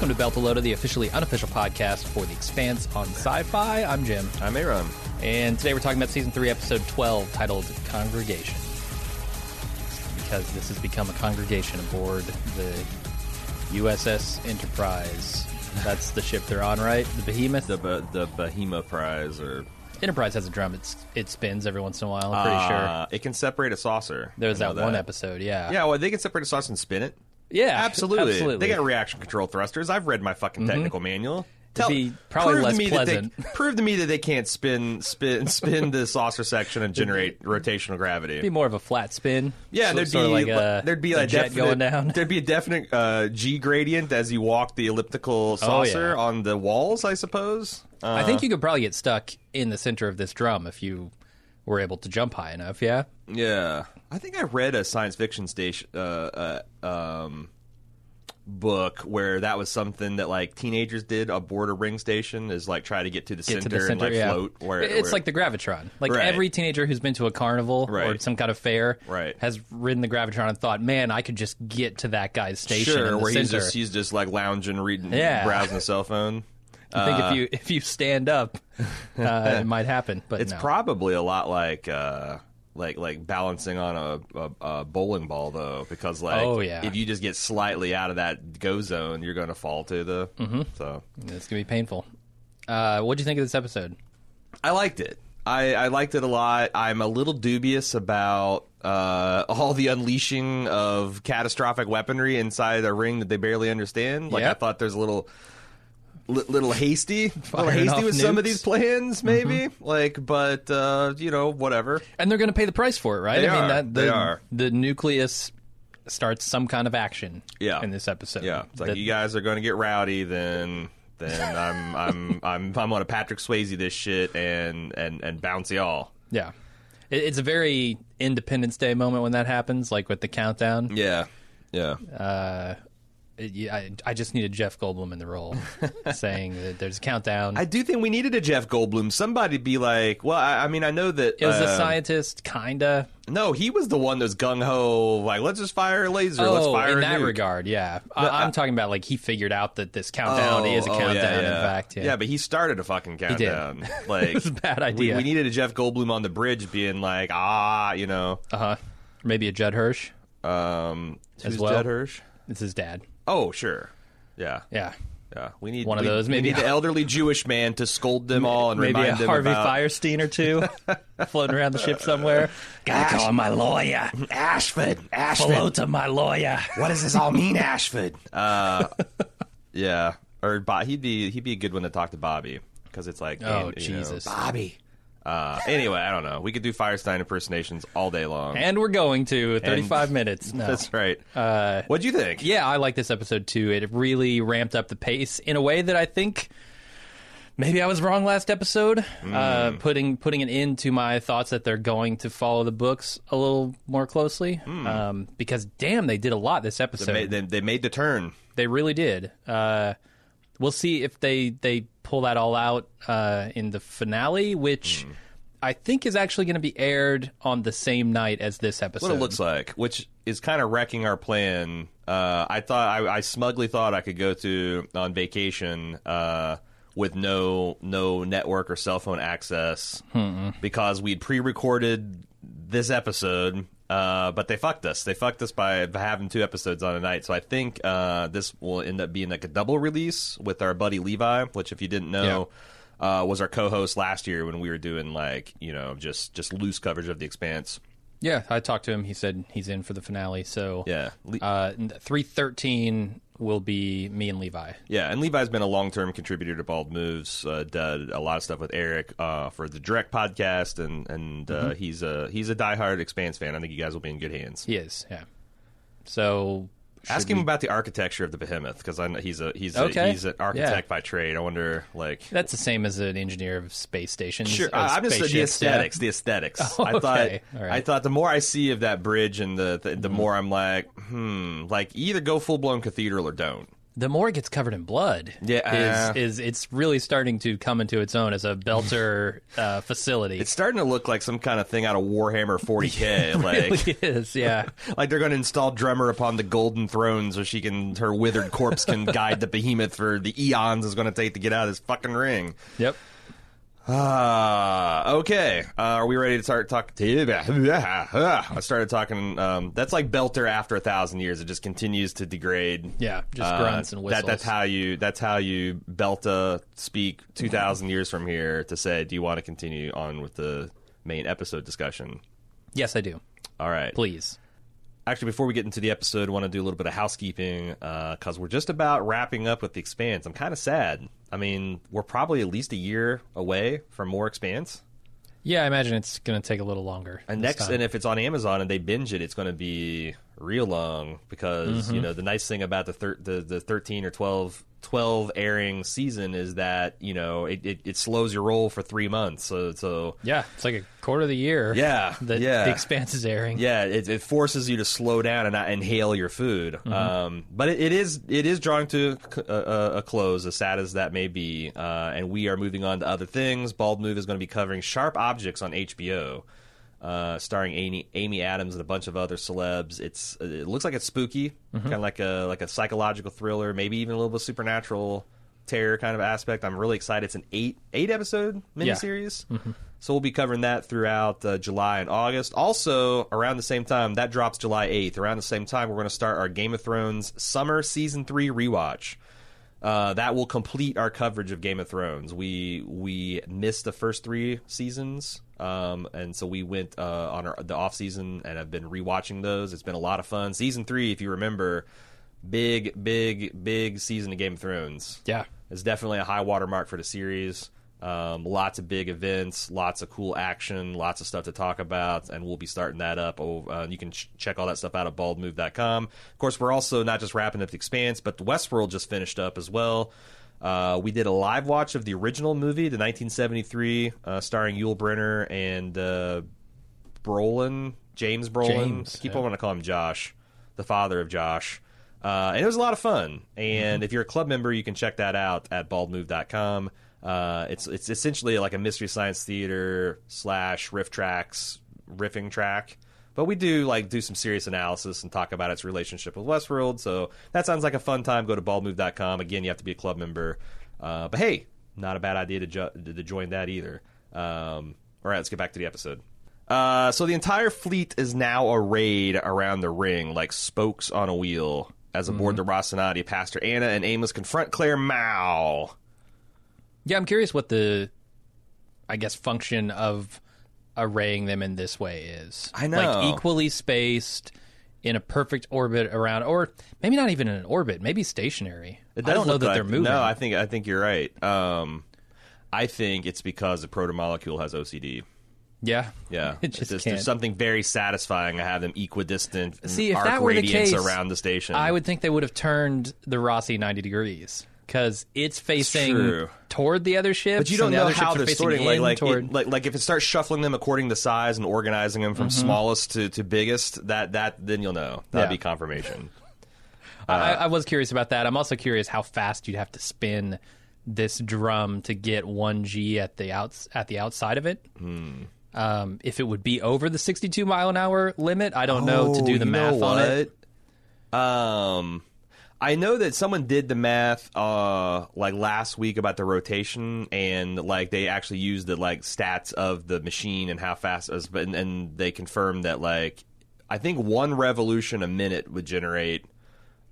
Welcome to Belt Beltalowda, the officially unofficial podcast for The Expanse on Sci-Fi. I'm Jim, I'm Aaron. and today we're talking about season three, episode twelve, titled "Congregation," because this has become a congregation aboard the USS Enterprise. That's the ship they're on, right? The Behemoth. The Be- the Prize, or Enterprise has a drum. It's, it spins every once in a while. I'm pretty sure. Uh, it can separate a saucer. There was I know that, one episode, yeah. Yeah, well, they can separate a saucer and spin it. Yeah, Absolutely. absolutely. They got reaction control thrusters. I've read my fucking technical manual. be probably prove less to me pleasant. That they, prove to me that they can't spin spin spin the saucer section and generate rotational gravity. It'd be more of a flat spin. Yeah, So- there'd be like a, there'd be a a jet definite, going down. There'd be a definite uh, G gradient as you walk the elliptical saucer Oh, yeah. on the walls. I suppose. Uh, I think you could probably get stuck in the center of this drum if you were able to jump high enough. Yeah. Yeah, I think I read a science fiction station uh, uh, um, book where that was something that like teenagers did aboard a ring station is like try to get to the, Get center, to the center, and like yeah. float. Where it's where- like the gravitron. Like Right. every teenager who's been to a carnival or some kind of fair Right. has ridden the gravitron and thought, "Man, I could just get to that guy's station." sure where he's just he's just like lounging, reading, Yeah. browsing a cell phone. I think uh, if you if you stand up, uh, it might happen. But It's no. probably a lot like. Uh, like like balancing on a, a, a bowling ball though, because like Oh, yeah. if you just get slightly out of that go zone, you're going to fall to the. Mm-hmm. So it's gonna be painful. Uh, what do you think of this episode? I liked it. I, I liked it a lot. I'm a little dubious about uh, all the unleashing of catastrophic weaponry inside a ring that they barely understand. Like Yeah. I thought there's a little li- little hasty, little hasty with some of these plans, maybe. Like, but uh, you know, whatever. And they're going to pay the price for it, right? They I mean, are. that the, They are. the nucleus starts some kind of action. Yeah. in this episode. Yeah, it's like That- you guys are going to get rowdy, then. Then I'm I'm I'm I'm on a Patrick Swayze this shit and and and bounce y'all. yeah. It, it's a very Independence Day moment when that happens, like with the countdown. Yeah, yeah. Uh, yeah, I, I just needed Jeff Goldblum in the role, saying that there's a countdown. I do think we needed a Jeff Goldblum. Somebody be like, well, I, I mean, I know that it was a um, scientist, kinda. No, he was the one that's gung ho. Like, let's just fire a laser. let's Oh, fire in a that nuke. regard, yeah. I, I- I'm talking about like he figured out that this countdown Oh, is a oh, countdown. yeah, yeah. In fact, yeah. but he started a fucking countdown. Like, It was a bad idea. We, needed a Jeff Goldblum on the bridge, being like, ah, you know, uh huh. Maybe a Judd Hirsch. um, As who's well. Judd Hirsch? It's his dad. Oh, sure, yeah, Yeah. yeah. We need One of we- those, We maybe- need the elderly Jewish man to scold them all and Maybe remind a them Harvey about Fierstein or two floating around the ship somewhere. Gotta call my lawyer. Ashford. Hello to my lawyer. What does this all mean, Ashford? Uh, yeah, or Bo- he'd be he'd be a good one to talk to Bobby because it's like, Oh, you know, Jesus. Bobby. Uh, anyway, I don't know. We could do Fierstein impersonations all day long. And we're going to 35 minutes. No. That's right. Uh, What'd you think? yeah, I like this episode too. It really ramped up the pace in a way that I think maybe I was wrong last episode, Mm. uh, putting putting an end to my thoughts that they're going to follow the books a little more closely. Um, because damn, they did a lot this episode. Mm. They, made, they, they made the turn. They really did. Uh, we'll see if they they pull that all out uh, in the finale, which Hmm. I think is actually going to be aired on the same night as this episode. What it looks like, which is kind of wrecking our plan. Uh, I thought I, I smugly thought I could go to on vacation uh, with no no network or cell phone access because we'd pre-recorded this episode. Uh, but they fucked us. They fucked us by having two episodes on a night. So I think uh, this will end up being like a double release with our buddy Levi, which if you didn't know. Uh, was our co-host last year when we were doing like you know just just loose coverage of the Expanse. Yeah, I talked to him. He said he's in for the finale. So Yeah, uh, three thirteen will be me and Levi. Yeah, and Levi's been a long term contributor to Bald Moves. Uh, did a lot of stuff with Eric uh, for the Direct podcast, and and uh, he's a he's a diehard Expanse fan. I think you guys will be in good hands. He is. Yeah. So Ask him we- about the architecture of the Behemoth because I know he's a he's a, he's an architect Yeah. by trade. I wonder like. That's the same as an engineer of space stations. Sure, of I'm just the spaceships, yeah. aesthetics. The aesthetics. Oh, I thought. okay. Right. I thought the more I see of that bridge, and the the, the more I'm like, hmm, like either go full blown cathedral or don't. The more it gets covered in blood, Yeah. is is it's really starting to come into its own as a belter uh, facility. It's starting to look like some kind of thing out of Warhammer 40k. it like, really is, yeah. like they're going to install Drummer upon the golden throne so she can, her withered corpse can guide the behemoth for the eons it's going to take to get out of this fucking ring. yep. Ah, okay. Uh, are we ready to start talking? I started talking. Um, that's like Belter after a thousand years. It just continues to degrade. Yeah, just Uh, grunts and whistles. That, that's how you. That's how you Belta speak two thousand years from here to say, do you want to continue on with the main episode discussion? Yes, I do. All right. Please. Actually, before we get into the episode, I want to do a little bit of housekeeping because we're just about wrapping up with the Expanse. I'm kind of sad. I mean, we're probably at least a year away from more Expanse. Yeah, I imagine it's going to take a little longer. And next, time. and if it's on Amazon and they binge it, it's going to be real long because Mm-hmm. you know the nice thing about the thir- the the thirteen or 12, 12 airing season is that you know it, it, it slows your roll for three months. So so yeah, it's like a quarter of the year. Yeah, that yeah. the Expanse is airing. yeah, it, it forces you to slow down and not inhale your food. Mm-hmm. Um, but it, it is it is drawing to a, a, a close, as sad as that may be. Uh, and we are moving on to other things. Bald Move is going to be covering Sharp Objects on HBO. Uh, starring Amy, Amy Adams and a bunch of other celebs. It's it looks like it's spooky, Mm-hmm. kind of like a like a psychological thriller, maybe even a little bit supernatural terror kind of aspect. I'm really excited. It's an eight eight episode Yeah. miniseries, so we'll be covering that throughout uh, July and August. Also, around the same time, that drops July 8th. Around the same time, we're going to start our Game of Thrones summer season three rewatch. Uh, that will complete our coverage of Game of Thrones. We we missed the first three seasons, um, and so we went uh, on our, the off season and have been rewatching those. It's been a lot of fun. Season three, if you remember, big big big season of Game of Thrones. Yeah. It's definitely a high water mark for the series. Um, lots of big events, lots of cool action, lots of stuff to talk about, and we'll be starting that up. Oh, uh, you can ch- check all that stuff out at baldmove.com. Of course, we're also not just wrapping up the Expanse, but the Westworld just finished up as well. Uh, we did a live watch of the original movie, the 1973, uh, starring Yul Brynner and uh, Brolin, James Brolin. James, I keep yeah. on wanting to call him Josh, the father of Josh. Uh, and it was a lot of fun. And Mm-hmm. if you're a club member, you can check that out at baldmove.com. Uh, it's it's essentially like a mystery science theater slash riff tracks riffing track. But we do like do some serious analysis and talk about its relationship with Westworld. So that sounds like a fun time. Go to baldmove.com. Again, you have to be a club member. Uh, but hey, not a bad idea to, jo- to join that either. Um, all right, let's get back to the episode. Uh, so the entire fleet is now arrayed around the ring like spokes on a wheel as aboard the Rocinante, Pastor Anna and Amos confront Claire Mao. Yeah, I'm curious what the, I guess, function of arraying them in this way is. I know. Like equally spaced in a perfect orbit around, or maybe not even in an orbit, maybe stationary. I don't know that like- they're moving. No, I think I think you're right. Um, I think it's because the protomolecule has OCD. yeah. Yeah, It It's just just- there's something very satisfying to have them equidistant. See, if arc that were the case, around the station, I would think they would have turned the Rossi 90 degrees because it's facing true. toward the other ships. But you don't and the know how they're facing sorting. Like, like, toward. it- like, like if it starts shuffling them according to size and organizing them from smallest to, to biggest, that that then you'll know. That'd Mm-hmm. Yeah. be confirmation. I, I was curious about that. I'm also curious how fast you'd have to spin this drum to get one G at the outs at the outside of it. Hmm. Um, if it would be over the 62 mile an hour limit, I don't know to do the Oh, know math on it. Um, I know that someone did the math uh like last week about the rotation and like they actually used the like stats of the machine and how fast it was, but and, and they confirmed that like I think one revolution a minute would generate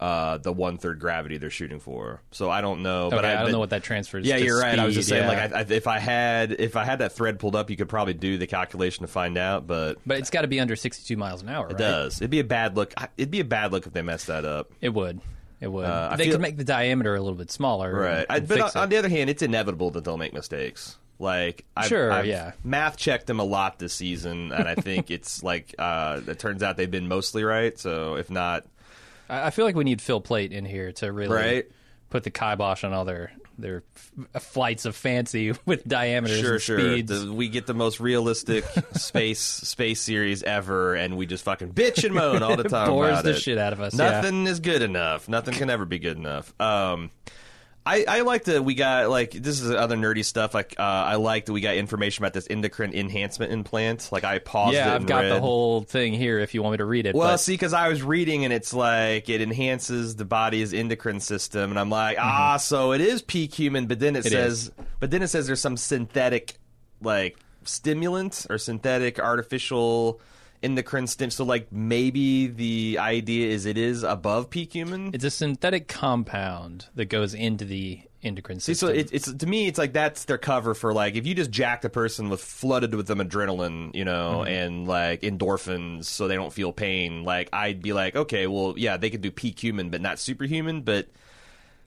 uh the one third gravity they're shooting for. So I don't know, but Okay, I, don't but- know what that transfers. yeah, you're right. I was just saying, yeah. like, I, I, if I had if I had that thread pulled up, you could probably do the calculation to find out. But but it's got to be under 62 miles an hour. it right? does. It'd be a bad look. It'd be a bad look if they messed that up. It would. It would. Uh, they feel- could make the diameter a little bit smaller, Right. and- I, but on, on the other hand, it's inevitable that they'll make mistakes. Like, I've, Sure, I've yeah. math checked them a lot this season, and I think it's like uh, it turns out they've been mostly right. So if not, I I feel like we need Phil Plait in here to really Right. put the kibosh on all their their f- flights of fancy with diameters Sure, and sure. speeds. The- we get the most realistic space space series ever, and we just fucking bitch and moan all the time. Bores about the it. shit out of us, yeah. Nothing is good enough. Nothing can ever be good enough. Um, I, I like that we got like this is other nerdy stuff. Like uh, I like that we got information about this endocrine enhancement implant. Like I paused it. yeah, I've got the whole thing here if you want me to read it. Well, but see, because I was reading and it's like it enhances the body's endocrine system, and I'm like, ah, so it is peak human, but then it, Mm-hmm. It says, but then it says there's some synthetic, like stimulant or synthetic artificial endocrine stim. So like maybe the idea is it is above peak human. it's a synthetic compound that goes into the endocrine See, system. so it, it's to me, it's like that's their cover for like if you just jacked a person with flooded with them adrenaline, you know, Mm-hmm. and like endorphins, so they don't feel pain. Like I'd be like, okay, well, yeah, they could do peak human, but not superhuman. But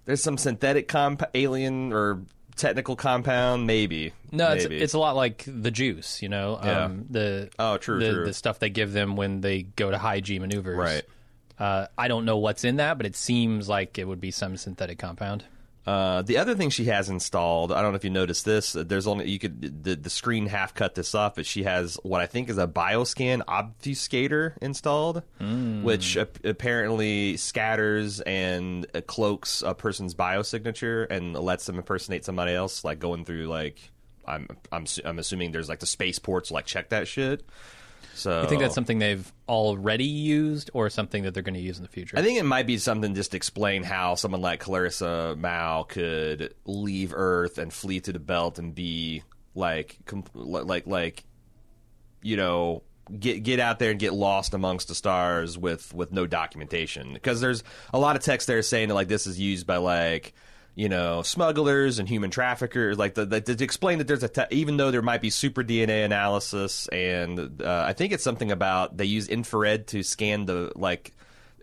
there's some synthetic comp, alien or technical compound, maybe. No, it's, it's a lot like the juice, you know. Yeah. Um, the Oh, true, the, true. the stuff they give them when they go to high G maneuvers. Right. Uh, I don't know what's in that, but it seems like it would be some synthetic compound. Uh, the other thing she has installed, I don't know if you noticed this. uh, There's only you could the, the screen half cut this off, but she has what I think is a bioscan obfuscator installed, which ap- apparently scatters and uh, cloaks a person's biosignature and lets them impersonate somebody else, like going through like I'm I'm I'm assuming there's like the spaceports like check that shit. So I think that's something they've already used, or something that they're going to use in the future. I think it might be something just to explain how someone like Clarissa Mao could leave Earth and flee to the belt and be like, com- like, like, you know, get get out there and get lost amongst the stars with with no documentation. Because there's a lot of text there saying that like this is used by like. You know, smugglers and human traffickers, like the, the, to explain that there's a te- even though there might be super DNA analysis, and uh, I think it's something about they use infrared to scan the like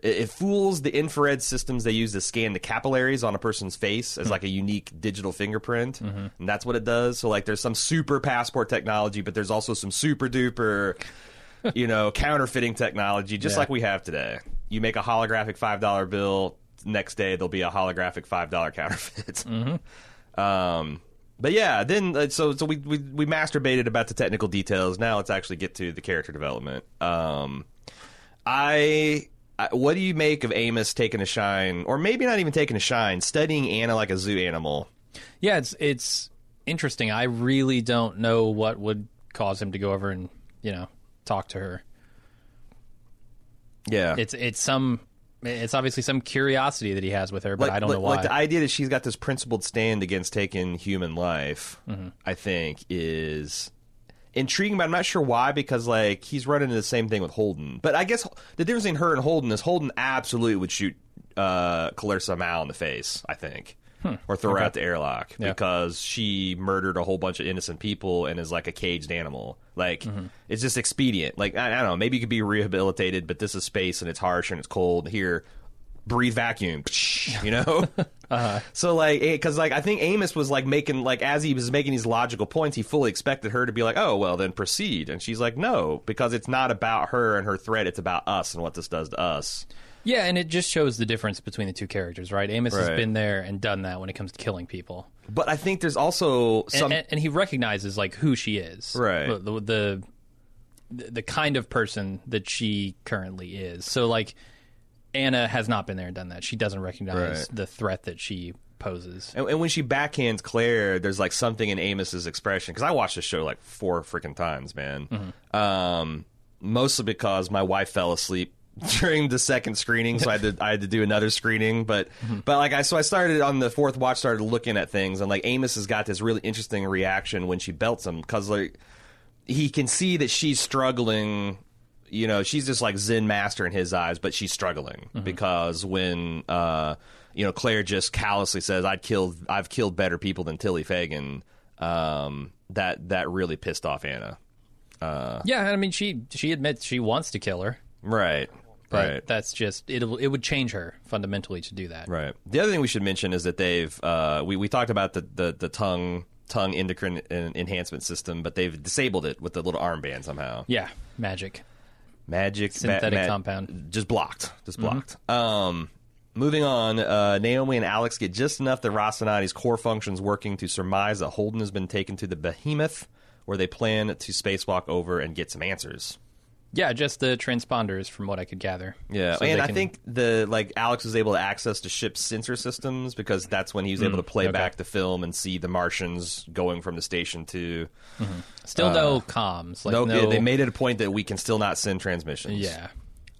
it, it fools the infrared systems they use to scan the capillaries on a person's face as like a unique digital fingerprint, and that's what it does. So like, there's some super passport technology, but there's also some super duper, you know, counterfeiting technology, just Yeah. like we have today. You make a holographic five dollar bill, next day there'll be a holographic five dollar counterfeit. Um, but yeah, then uh, so so we, we we masturbated about the technical details. Now let's actually get to the character development. Um, I, I what do you make of Amos taking a shine, or maybe not even taking a shine, studying Anna like a zoo animal? yeah, it's it's interesting. I really don't know what would cause him to go over and you know talk to her. Yeah, It's it's some it's obviously some curiosity that he has with her, but like, I don't like, know why. Like the idea that she's got this principled stand against taking human life, Mm-hmm. I think is intriguing, but I'm not sure why. Because like he's running into the same thing with Holden, but I guess the difference between her and Holden is Holden absolutely would shoot uh, Clarissa Mao in the face. I think. Or throw her out the airlock Hmm. Yeah. because she murdered a whole bunch of innocent people and is like a caged animal. Like Mm-hmm. it's just expedient. Like I, I don't know, maybe you could be rehabilitated, but this is space and it's harsh and it's cold. Here, breathe vacuum, you know. Uh-huh. So like, because like I think Amos was like making like as he was making these logical points, he fully expected her to be like, oh well, then proceed, and she's like, no, because it's not about her and her threat; it's about us and what this does to us. Yeah, and it just shows the difference between the two characters, right? Amos has Right. been there and done that when it comes to killing people. But I think there's also and, some and, and he recognizes like who she is, Right. The, the the the kind of person that she currently is. So like Anna has not been there and done that. She doesn't recognize Right. the threat that she poses. And, and when she backhands Claire, there's like something in Amos's expression because I watched the show like four freaking times, man. Um, mostly because my wife fell asleep during the second screening, so I had to I had to do another screening. But but like I so I started on the fourth watch, started looking at things, and like Amos has got this really interesting reaction when she belts him because like he can see that she's struggling. You know, she's just like Zen master in his eyes, but she's struggling because when uh, you know Claire just callously says, "I'd killed, I've killed better people than Tilly Fagan," um, that that really pissed off Anna. Yeah, I mean she she admits she wants to kill her, Right. But right. that's just it. It would change her fundamentally to do that. Right. The other thing we should mention is that they've uh, we we talked about the the, the tongue tongue endocrine en- enhancement system, but they've disabled it with the little armband somehow. Yeah, magic. Magic Synthetic compound. just blocked, just blocked. Um, Moving on, uh, Naomi and Alex get just enough of Rocinante's core functions working to surmise that Holden has been taken to the Behemoth, where they plan to spacewalk over and get some answers. Yeah, just the transponders, from what I could gather. Yeah, So and I can- think the like Alex was able to access the ship's sensor systems because that's when he was able to play okay. back the film and see the Martians going from the station to. still no comms. Like no, no, they made it a point that we can still not send transmissions. Yeah,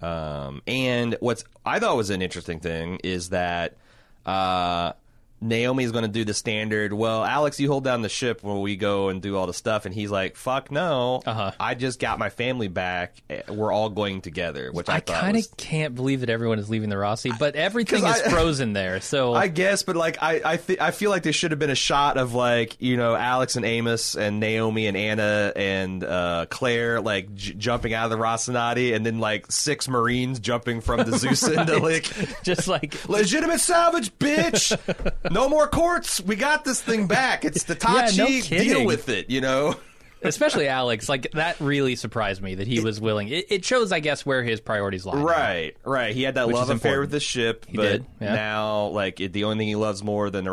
Um, and what's I thought was an interesting thing is that uh, Naomi's going to do the standard. Well, Alex, you hold down the ship when we go and do all the stuff, and he's like, "Fuck no! Uh-huh. I just got my family back. We're all going together." Which I, I, kind was of can't believe that everyone is leaving the Rossi, but everything 'cause is I- frozen there. So I guess, but like I I, th- I feel like there should have been a shot of like you know Alex and Amos and Naomi and Anna and uh, Claire like j- jumping out of the Rocinante, and then like six Marines jumping from the Zeus into like just like legitimate salvage, bitch. No more courts. We got this thing back. It's the Tachi. no Deal with it. You know. especially Alex, like that really surprised me that he was willing. It, it shows, I guess, where his priorities lie. Right, right. He had that love affair with the ship, but did, yeah. now, like, it, the only thing he loves more than the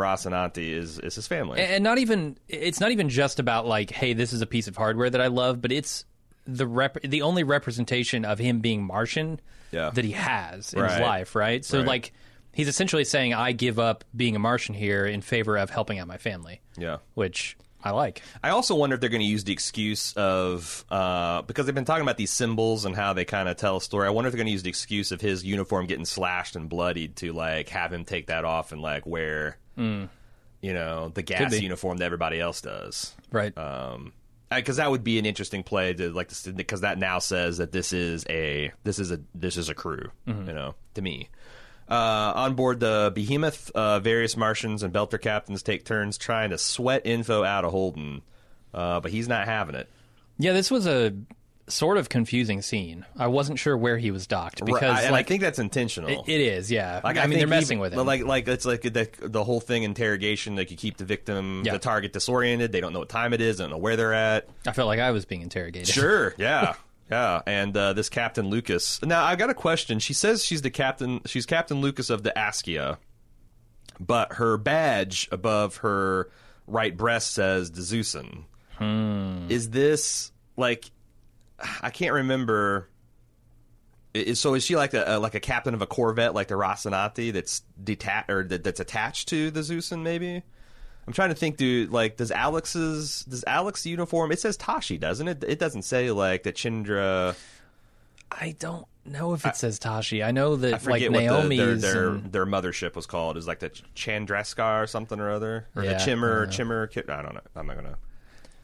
is is his family. and not even it's not even just about like hey this is a piece of hardware that i love but it's the rep- the only representation of him being martian Yeah. that he has in his life right so Right. like he's essentially saying i give up being a martian here in favor of helping out my family yeah. which i like I also wonder if they're going to use the excuse of uh, because they've been talking about these symbols and how they kind of tell a story. I wonder if they're going to use the excuse of his uniform getting slashed and bloodied to like have him take that off and like wear, you know, the gas uniform that everybody else does. right Um, because that would be an interesting play to like because that now says that this is a this is a this is a crew. You know, to me. Uh, on board the Behemoth, uh, various Martians and Belter captains take turns trying to sweat info out of Holden, uh, but he's not having it. yeah this was a sort of confusing scene i wasn't sure where he was docked because Right, and like I think that's intentional. it, it is yeah Like, i, mean they're messing even- with him Like, like it's like the, the whole thing interrogation. Like you keep the victim, Yeah. the target disoriented. They don't know what time it is. They don't know where they're at. i felt like i was being interrogated Sure. Yeah. Yeah. And uh, this Captain Lucas. Now I got a question. She says she's the captain. She's Captain Lucas of the Askia, but her badge above her right breast says the Zeusen. Is this like? I can't remember. Is, so is she like a, a like a captain of a corvette, like the Rocinante, that's detached or that, that's attached to the Zeusen? Maybe. I'm trying to think, dude. Like, does Alex's does Alex's uniform? It says Tashi, doesn't it? It doesn't say like the Chindra. i don't know if it says tashi i know that I like what the, naomi's their their, and- their mothership was called. Is like the Chandraskar or something or other, or Yeah, the I Chimmer don't Chimmer. I don't know. I'm not gonna.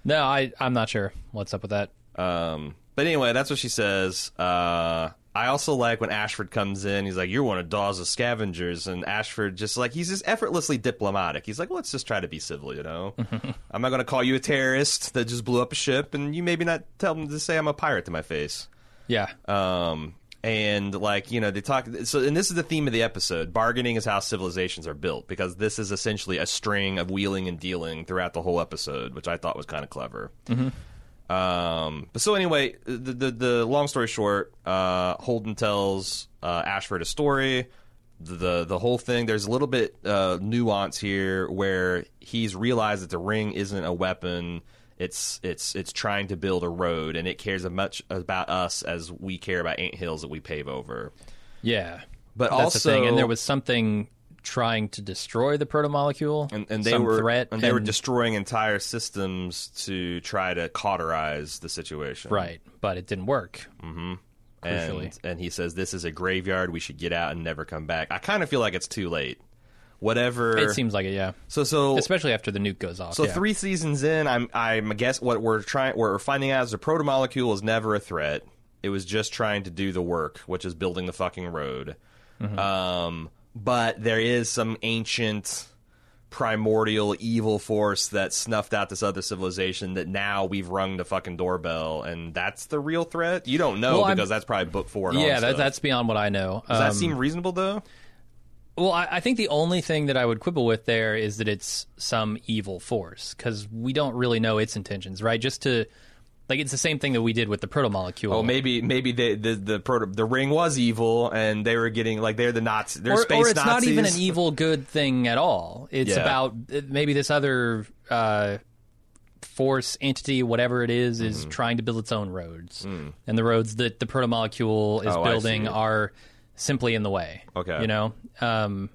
no i i'm not sure what's up with that Um, but anyway, that's what she says. Uh, I also like when Ashford comes in. He's like, "You're one of Dawes' scavengers," and Ashford just like he's just effortlessly diplomatic. He's like, "Let's just try to be civil, you know. I'm not going to call you a terrorist that just blew up a ship, and you maybe not tell them to say I'm a pirate to my face." yeah Um, and like you know, they talk. So, and this is the theme of the episode: bargaining is how civilizations are built, because this is essentially a string of wheeling and dealing throughout the whole episode, which I thought was kind of clever. Um, but so anyway, the, the the long story short, uh, Holden tells uh, Ashford a story. The, the whole thing. There's a little bit uh, nuance here where he's realized that the ring isn't a weapon. It's it's it's trying to build a road, and it cares as much about us as we care about ant hills that we pave over. Yeah, But that's also, the thing. And there was something trying to destroy the protomolecule, and, and they were threat, and they were destroying entire systems to try to cauterize the situation. right, but it didn't work. Crucially. and, and he says this is a graveyard we should get out and never come back i kind of feel like it's too late whatever It seems like it, yeah. so so Especially after the nuke goes off. so yeah. three seasons in i'm i'm I guess what we're trying what we're finding out is the protomolecule was never a threat it was just trying to do the work which is building the fucking road Mm-hmm. um but there is some ancient primordial evil force that snuffed out this other civilization that now we've rung the fucking doorbell and that's the real threat you don't know Well, I'm- because that's probably book four and Yeah, that, that's beyond what I know. does that Um, seem reasonable though Well, I, I think the only thing that I would quibble with there is that it's some evil force because we don't really know its intentions, right? Just to Like it's the same thing that we did with the proto-molecule. Oh, maybe maybe the the the, proto, the ring was evil, and they were getting like they're the Nazis. They're or, space or it's Nazis. not even an evil good thing at all. It's Yeah. about uh, maybe this other uh, force entity, whatever it is, Mm-hmm. is trying to build its own roads, and the roads that the proto-molecule is Mm. Oh, building are simply in the way. Okay. you know. Um,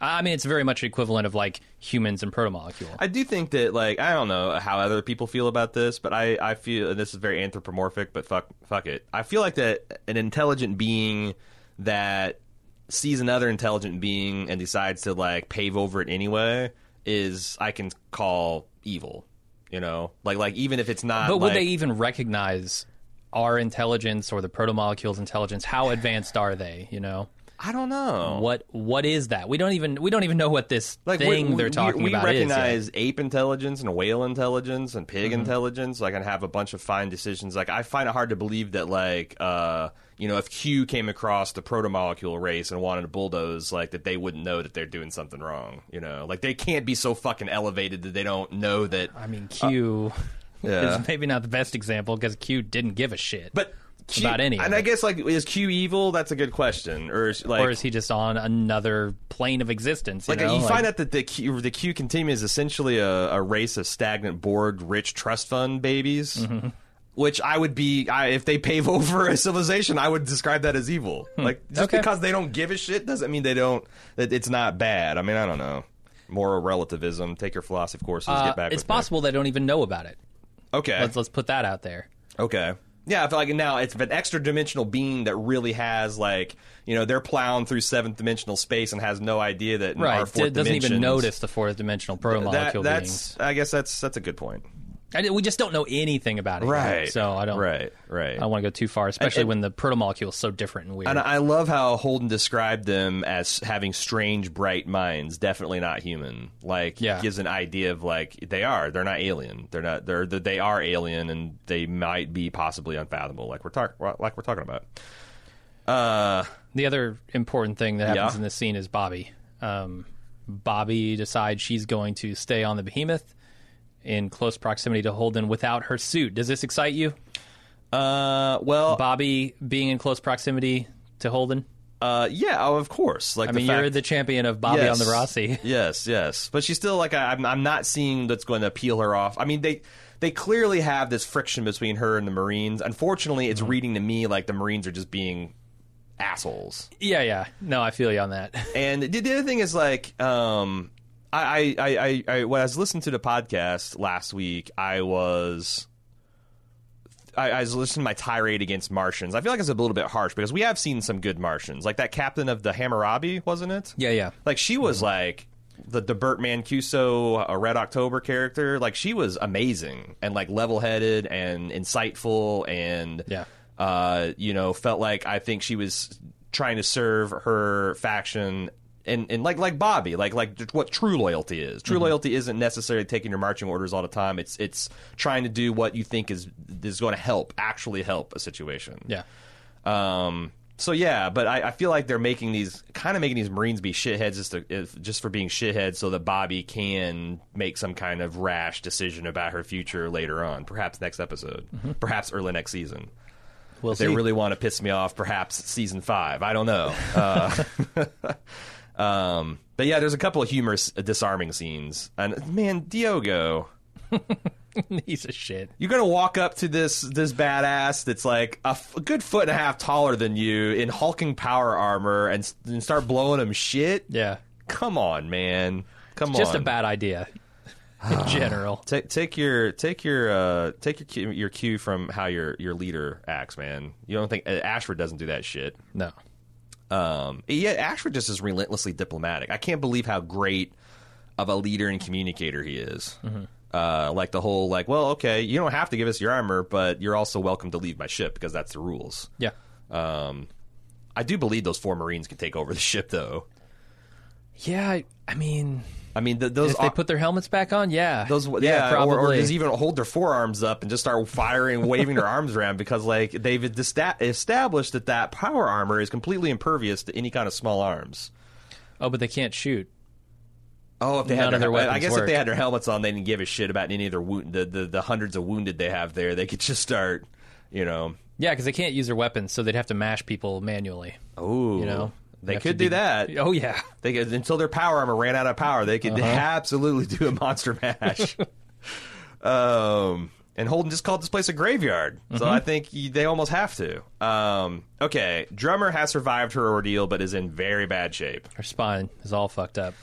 I mean, it's very much equivalent of like humans and proto-molecule. I do think that like I don't know how other people feel about this, but I I feel and this is very anthropomorphic, but fuck fuck it. I feel like that an intelligent being that sees another intelligent being and decides to like pave over it anyway is I can call evil. You know, like like even if it's not. But would like- they even recognize our intelligence or the proto-molecule's intelligence? How advanced are they? You know. I don't know. What what is that? We don't even we don't even know what this like thing we, they're talking we about is. yet. recognize ape intelligence and whale intelligence and pig Mm-hmm. intelligence like and have a bunch of fine decisions like i find it hard to believe that like uh you know if q came across the protomolecule race and wanted to bulldoze like that they wouldn't know that they're doing something wrong you know like they can't be so fucking elevated that they don't know that I mean, Q yeah. is maybe not the best example because Q didn't give a shit. but Q, About any and i guess like is q evil that's a good question or is like or is he just on another plane of existence? You Like know? you Like, find out that the Q, the Q continuum is essentially a, a race of stagnant, bored, rich trust fund babies. Mm-hmm. Which I would be, I, if they pave over a civilization, I would describe that as evil. Like just Hmm. Okay. because they don't give a shit doesn't mean they don't. That it's not bad. I mean, I don't know. Moral relativism. Take your philosophy courses. uh, get back. it's with me. possible they don't even know about it. Okay. Let's let's put that out there. Okay. Yeah, I feel like now it's an extra dimensional being that really has like you know they're plowing through seventh dimensional space and has no idea that in our Right? fourth D- doesn't even notice the fourth dimensional proto that, molecule that's beings. I guess that's that's a good point. I, we just don't know anything about it. yet, Right. so I don't. Right. Right. I don't want to go too far, especially and- when the proto molecule is so different and weird. and I love how Holden described them as having strange, bright minds. Definitely not human. Like, Yeah. gives an idea of like they are. They're not alien. They're not. They're they are alien, and they might be possibly unfathomable. Like we're talking. Like we're talking about. Uh, The other important thing that happens Yeah. in this scene is Bobby. Um, Bobby decides she's going to stay on the Behemoth in close proximity to Holden without her suit. Does this excite you? uh, well, Bobby being in close proximity to Holden? uh, yeah, oh, of course. Like I mean, fact, you're the champion of Bobby Yes. on the Rossi. Yes, yes. But she's still like I, I'm. I'm not seeing that's going to peel her off. I mean, they they clearly have this friction between her and the Marines. Unfortunately, it's reading to me like the Marines are just being assholes. Yeah, yeah. No, I feel you on that. And the, the other thing is like, um, I, I, I, I, I, when I was listening to the podcast last week, I was. I, I was listening to my tirade against Martians. I feel like it's a little bit harsh because we have seen some good Martians, like that captain of the Hammurabi, wasn't it? yeah, yeah. Like she was like the the Bart Mancuso a Red October character. Like she was amazing and like level headed and insightful and Yeah. uh, you know, felt like I think she was trying to serve her faction. And, and like like Bobby, like like what true loyalty is. True loyalty isn't necessarily taking your marching orders all the time. It's it's trying to do what you think is is going to help, actually help a situation. Yeah. Um. So yeah, but I, I feel like they're making these kind of making these Marines be shitheads just to, if, just for being shitheads, so that Bobby can make some kind of rash decision about her future later on, perhaps next episode, perhaps early next season. We'll If they really want to piss me off, perhaps season five. I don't know. Uh, um, but yeah, there's a couple of humorous, uh, disarming scenes, and man, Diogo. He's a shit. You're gonna walk up to this this badass that's like a, f- a good foot and a half taller than you in hulking power armor and, s- and start blowing him shit. Yeah. Come on, man. Come on—just on. a bad idea in general. Take take your take your uh, take your cue, your cue from how your your leader acts, man. You don't think uh, Ashford doesn't do that shit? No. Um, yeah, Ashford just is relentlessly diplomatic. I can't believe how great of a leader and communicator he is. Uh, like the whole like, well, okay, you don't have to give us your armor, but you're also welcome to leave my ship because that's the rules. Yeah. Um, I do believe those four Marines can take over the ship, though. Yeah, I, I mean, I mean, th- those if they put their helmets back on, yeah. those yeah, yeah, probably. Or, or just even hold their forearms up and just start firing, waving their arms around because like they've established that that power armor is completely impervious to any kind of small arms. oh, but they can't shoot. Oh, if they none had their, their I guess work. if they had their helmets on, they didn't give a shit about any of their wound, the, the the hundreds of wounded they have there. They could just start, you know. Yeah, because they can't use their weapons, so they'd have to mash people manually. Oh, You know, they could do be- that. Oh yeah, They could, until their power armor ran out of power, they Uh-huh. could absolutely do a monster mash. um, and Holden just called this place a graveyard, so Mm-hmm. I think they almost have to. Um, okay, drummer has survived her ordeal, but is in very bad shape, her spine is all fucked up.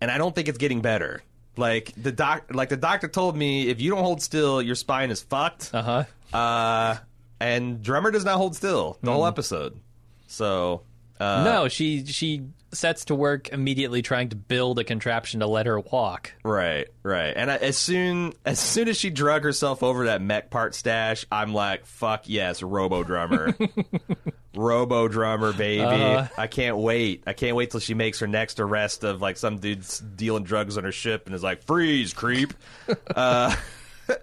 and I don't think it's getting better. Like the doc, like the doctor told me, if you don't hold still, your spine is fucked. Uh huh. Uh, and drummer does not hold still the whole episode. So uh, no, she she sets to work immediately trying to build a contraption to let her walk. Right, right. And I, as soon as soon as she drug herself over that mech part stash, I'm like, "Fuck yes, Robo Drummer, Robo Drummer, baby! Uh-huh. I can't wait. I can't wait till she makes her next arrest of like some dude's dealing drugs on her ship and is like, freeze, creep." uh,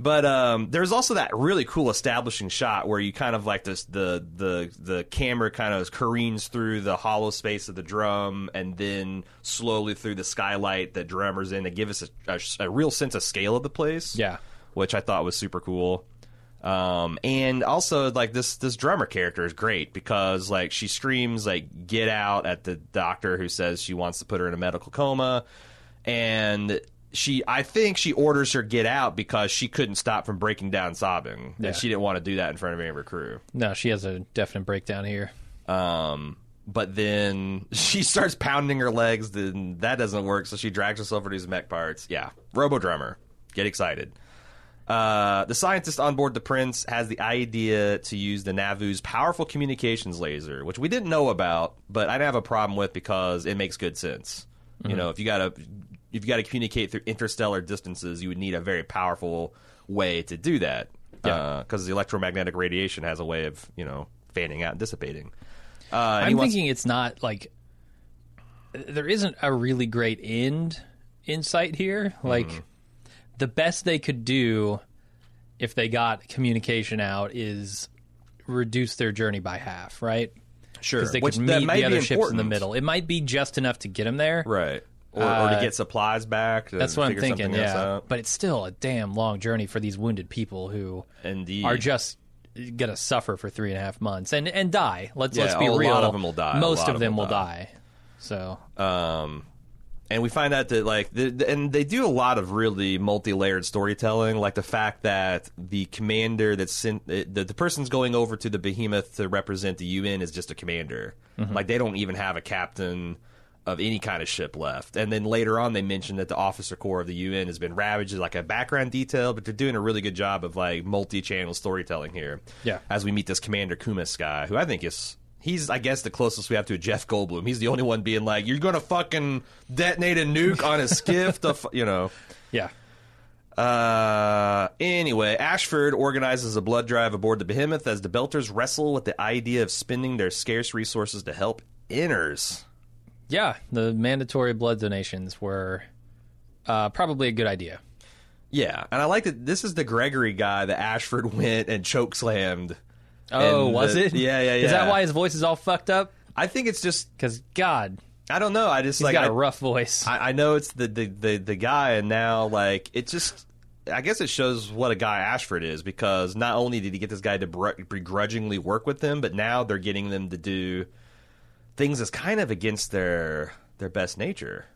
But um, there's also that really cool establishing shot where you kind of like this the the the camera kind of careens through the hollow space of the drum and then slowly through the skylight that drummer's in to give us a, a, a real sense of scale of the place. Yeah. which I thought was super cool. Um, and also like this this drummer character is great because like she screams like get out at the doctor who says she wants to put her in a medical coma and she I think she orders her get out because she couldn't stop from breaking down sobbing Yeah. and she didn't want to do that in front of any of her crew. No, she has a definite breakdown here. Um, but then she starts pounding her legs. Then that doesn't work, so she drags herself over these mech parts. Yeah, Robo Drummer, get excited. Uh, the scientist on board the Prince has the idea to use the Nauvoo's powerful communications laser, which we didn't know about, but I didn't have a problem with because it makes good sense. You know, if you gotta if you gotta communicate through interstellar distances, you would need a very powerful way to do that. Yeah. Because the electromagnetic radiation has a way of you know fanning out and dissipating. Uh, and I'm wants- thinking it's not like there isn't a really great end in sight here. Like Mm-hmm. the best they could do if they got communication out is reduce their journey by half, right? sure, Because they which could meet the other ships in the middle. It might be just enough to get them there. right? Or, or to Uh, get supplies back. That's what I'm thinking. Yeah, but it's still a damn long journey for these wounded people who Indeed. are just gonna suffer for three and a half months and and die. Let's Yeah, let's be a lot of them will die. Most of of them will will die. So Um, and we find out that like, the, and they do a lot of really multi-layered storytelling, like the fact that the commander that's sent, the, the person's going over to the Behemoth to represent the UN is just a commander. Like they don't even have a captain of any kind of ship left. And then later on, they mention that the officer corps of the UN has been ravaged, like a background detail, but they're doing a really good job of like multi-channel storytelling here. Yeah. As we meet this Commander Kumis guy, who I think is he's I guess the closest we have to a Jeff Goldblum. He's the only one being like, "You're gonna fucking detonate a nuke on a skiff," to you know. yeah, Uh, anyway, Ashford organizes a blood drive aboard the Behemoth as the Belters wrestle with the idea of spending their scarce resources to help inners. Yeah. The mandatory blood donations were uh, probably a good idea. Yeah, and I like that this is the Gregory guy that Ashford went and chokeslammed. Oh, And was the- it? yeah, yeah, yeah. Is that why his voice is all fucked up? I think it's just Because God, I don't know. I just he's like got I- a rough voice. I, I know it's the, the, the, the guy, and now like it just. I guess it shows what a guy Ashford is because not only did he get this guy to begrudgingly work with them, but now they're getting them to do things that's kind of against their their best nature.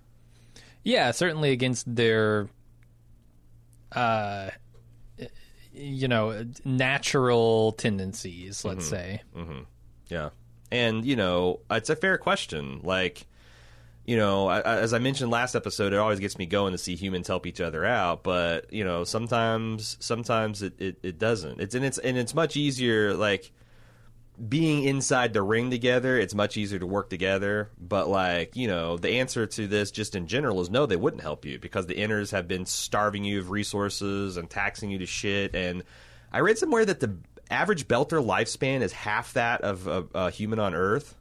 yeah, certainly against their, uh, you know, natural tendencies. Let's Mm-hmm. say. Yeah, and you know it's a fair question. Like, you know, I- as I mentioned last episode, it always gets me going to see humans help each other out. But you know, sometimes sometimes it, it, it doesn't. It's and it's and it's much easier like being inside the ring together. It's much easier to work together. But like you know, the answer to this just in general is no. They wouldn't help you because the inners have been starving you of resources and taxing you to shit. And I read somewhere that the average belter lifespan is half that of a, a human on Earth.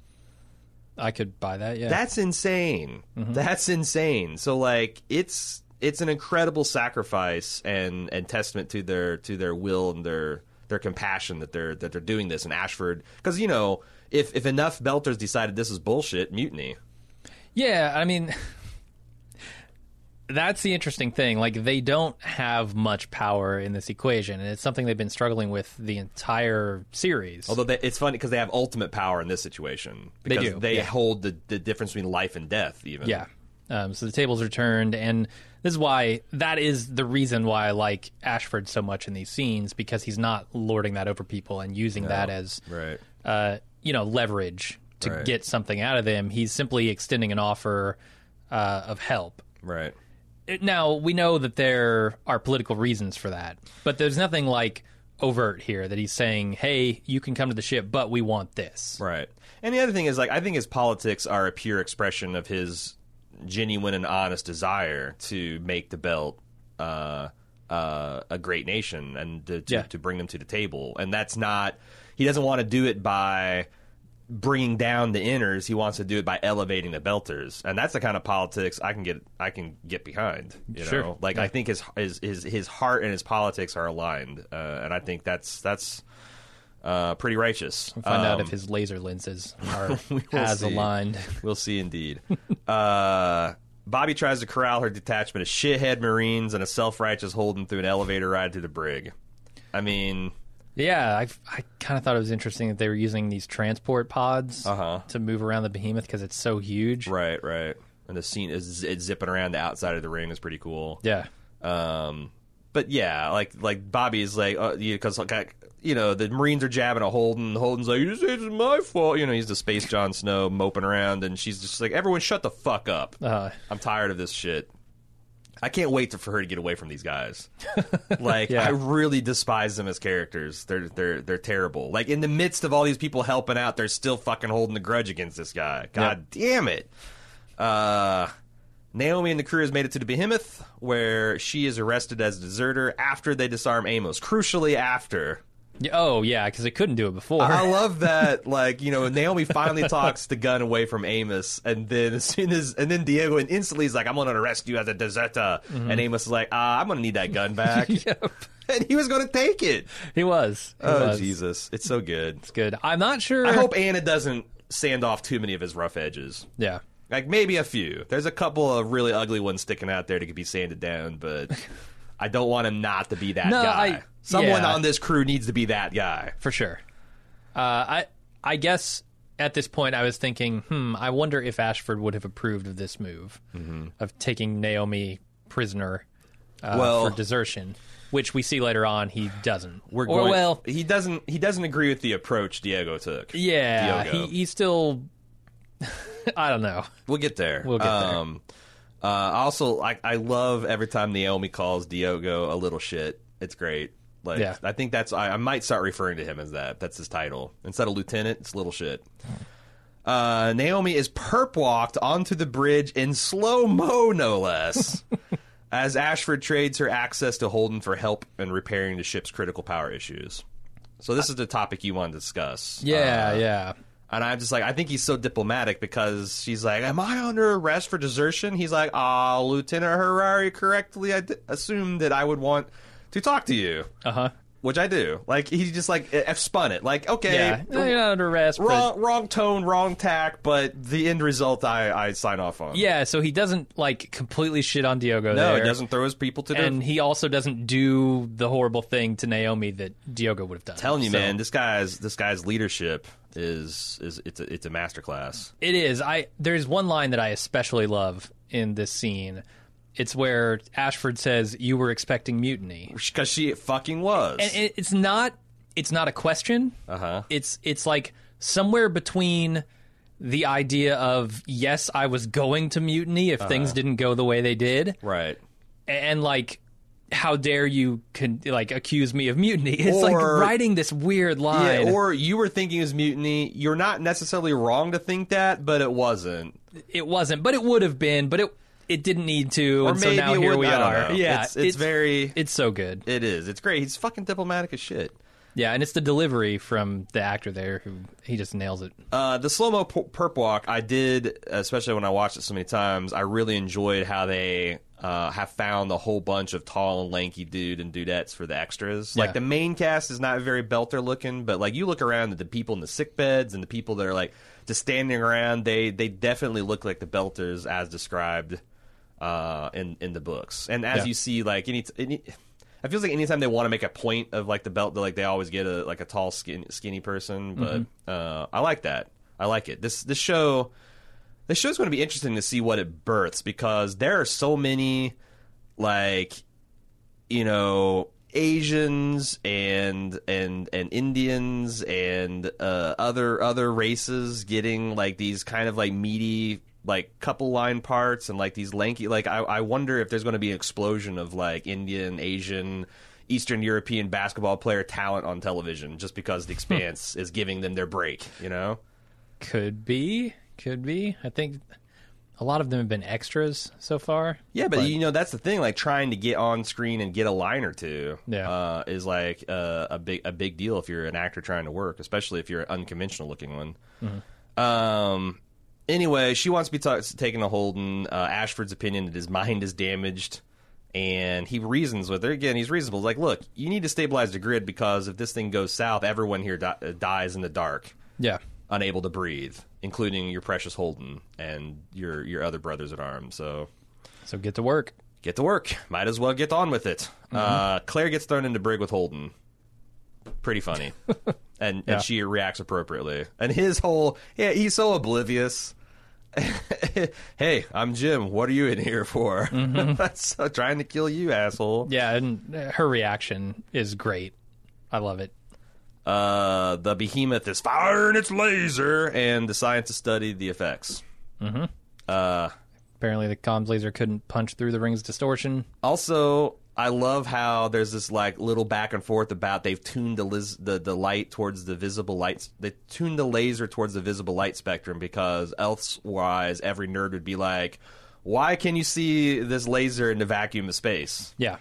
I could buy that. Yeah. That's insane. Mm-hmm. That's insane. So like it's it's an incredible sacrifice and and testament to their to their will and their their compassion that they're that they're doing this in Ashford because you know if if enough belters decided this is bullshit mutiny Yeah, I mean, that's the interesting thing. Like they don't have much power in this equation, and it's something they've been struggling with the entire series. Although they, it's funny because they have ultimate power in this situation They because do, they yeah. hold the, the difference between life and death. Even Yeah. Um, so the tables are turned, and this is why that is the reason why I like Ashford so much in these scenes because he's not lording that over people and using that as right. uh, you know leverage to Right. get something out of them. He's simply extending an offer uh, of help. Right. It- now we know that there are political reasons for that, but there's nothing like overt here that he's saying, "Hey, you can come to the ship, but we want this." Right. And the other thing is, like, I think his politics are a pure expression of his genuine and honest desire to make the belt uh, uh, a great nation and to, to, Yeah. to bring them to the table. And that's not, he doesn't want to do it by bringing down the inners. He wants to do it by elevating the belters. And that's the kind of politics I can get, I can get behind. You Sure. know, like, I think his, his, his, his heart and his politics are aligned. Uh, and I think that's, that's, uh, pretty righteous. Find out Um, if his laser lenses are as see. aligned. We'll see indeed. uh, Bobby tries to corral her detachment of shithead Marines and a self righteous Holden through an elevator ride to the brig. I mean, Yeah, I, I kind of thought it was interesting that they were using these transport pods Uh-huh. to move around the behemoth because it's so huge. right, right. And the scene is it's zipping around the outside of the ring is pretty cool. Yeah, Um, but yeah, like like Bobby's like uh, because like I- you know the Marines are jabbing a Holden. Holden's like, "You say it's my fault." You know, he's the space Jon Snow moping around, and she's just like, "Everyone, shut the fuck up." uh, I'm tired of this shit. I can't wait to, for her to get away from these guys. like Yeah. I really despise them as characters. They're they're they're terrible. Like in the midst of all these people helping out, they're still fucking holding the grudge against this guy. God damn it. Uh Naomi and the crew has made it to the Behemoth, where she is arrested as a deserter after they disarm Amos. Crucially, after oh yeah, because it couldn't do it before. I love that, like you know, Naomi finally talks the gun away from Amos, and then as soon as and then Diego and instantly is like, "I'm gonna arrest you as a deserter," and Amos is like, "Ah, I'm gonna need that gun back," Yep. and he was gonna take it. he was. He Oh was. Jesus, it's so good. It's good. I'm not sure. I hope Anna doesn't sand off too many of his rough edges. Yeah. Like maybe a few. There's a couple of really ugly ones sticking out there that could be sanded down, but I don't want him not to be that No, guy. I- Someone yeah. on this crew needs to be that guy. for sure. Uh, I I guess at this point I was thinking, hmm, I wonder if Ashford would have approved of this move of taking Naomi prisoner uh, Well- for desertion, which we see later on he doesn't. We're or going, well, he doesn't he doesn't agree with the approach Diego took. yeah, Diogo. he, he still. I don't know. We'll get there. We'll get there. Uh, also, I, I love every time Naomi calls Diogo a little shit. It's great. Like Yeah. I think that's I, I might start referring to him as that. That's his title instead of lieutenant. It's little shit. Uh, Naomi is perp walked onto the bridge in slow mo, no less, as Ashford trades her access to Holden for help in repairing the ship's critical power issues. So this is the topic you want to discuss. Yeah, Uh, yeah. And I'm just like, I think he's so diplomatic because she's like, "Am I under arrest for desertion?" He's like, "Ah, Lieutenant Harari correctly I d- assumed that I would want to talk to you, Uh huh. Which I do." Like he just like F spun it. Like, okay, Yeah, you're not under arrest. but- wrong, wrong tone, wrong tack, but the end result I I sign off on. Yeah, so he doesn't like completely shit on Diogo. no, there, it doesn't throw his people to and he also doesn't do the horrible thing to Naomi that Diogo would have done. telling you, So- man, this guy's this guy's leadership is is it's a, it's a masterclass. It is. I there's one line that I especially love in this scene. It's where Ashford says, "You were expecting mutiny," Because she fucking was. and it, it's not. It's not a question. uh huh. It's it's like somewhere between the idea of yes, I was going to mutiny if Uh-huh. things didn't go the way they did, Right. and like. How dare you con- like accuse me of mutiny? It's like writing this weird line. Yeah, or you were thinking it was mutiny. You're not necessarily wrong to think that, but it wasn't. it wasn't, but it would have been. But it it didn't need to, Or and so now here would- we are. Yeah, it's, it's, very. it's so good. It is. It's great. He's fucking diplomatic as shit. Yeah, and it's the delivery from the actor there who he just nails it. Uh, the slow mo perp walk, I did, especially when I watched it so many times. I really enjoyed how they uh, have found a whole bunch of tall and lanky dude and dudettes for the extras. Yeah. Like the main cast is not very belter looking, but like you look around at the people in the sick beds and the people that are like just standing around, they they definitely look like the belters as described. Uh, in in the books. And as Yeah. you see, like any, any it feels like anytime they want to make a point of like the belt, like they always get a like a tall, skin, skinny person. But uh, I like that. I like it. This this show, this show's going to be interesting to see what it births because there are so many like you know Asians and and and Indians and uh, other other races getting like these kind of like meaty like couple line parts and like these lanky like I, I wonder if there's going to be an explosion of like Indian Asian Eastern European basketball player talent on television just because the expanse is giving them their break you know Could be, could be. I think a lot of them have been extras so far. Yeah, but, you know that's the thing. Like trying to get on screen and get a line or two, Yeah. uh, is like uh, a big a big deal if you're an actor trying to work, especially if you're an unconventional looking one. Um. Anyway, she wants to be ta- taken to Holden. Uh, Ashford's opinion that his mind is damaged, and he reasons with her again. He's reasonable. He's Like, look, you need to stabilize the grid because if this thing goes south, everyone here di- uh, dies in the dark Yeah. unable to breathe, including your precious Holden and your your other brothers at arms. So So get to work. get to work. Might as well get on with it. Uh, Claire gets thrown into brig with Holden. Pretty funny, and Yeah. and she reacts appropriately. And his whole yeah, he's so oblivious. hey, I'm Jim. What are you in here for? That's so trying to kill you, asshole. Yeah, and her reaction is great. I love it. Uh, the behemoth is firing its laser, and the scientists study the effects. uh Apparently, the comms laser couldn't punch through the ring's distortion. Also, I love how there's this like little back and forth about they've tuned the lis- the the light towards the visible lights. They tuned the laser towards the visible light spectrum because elsewise every nerd would be like, "Why can you see this laser in the vacuum of space?" Yeah.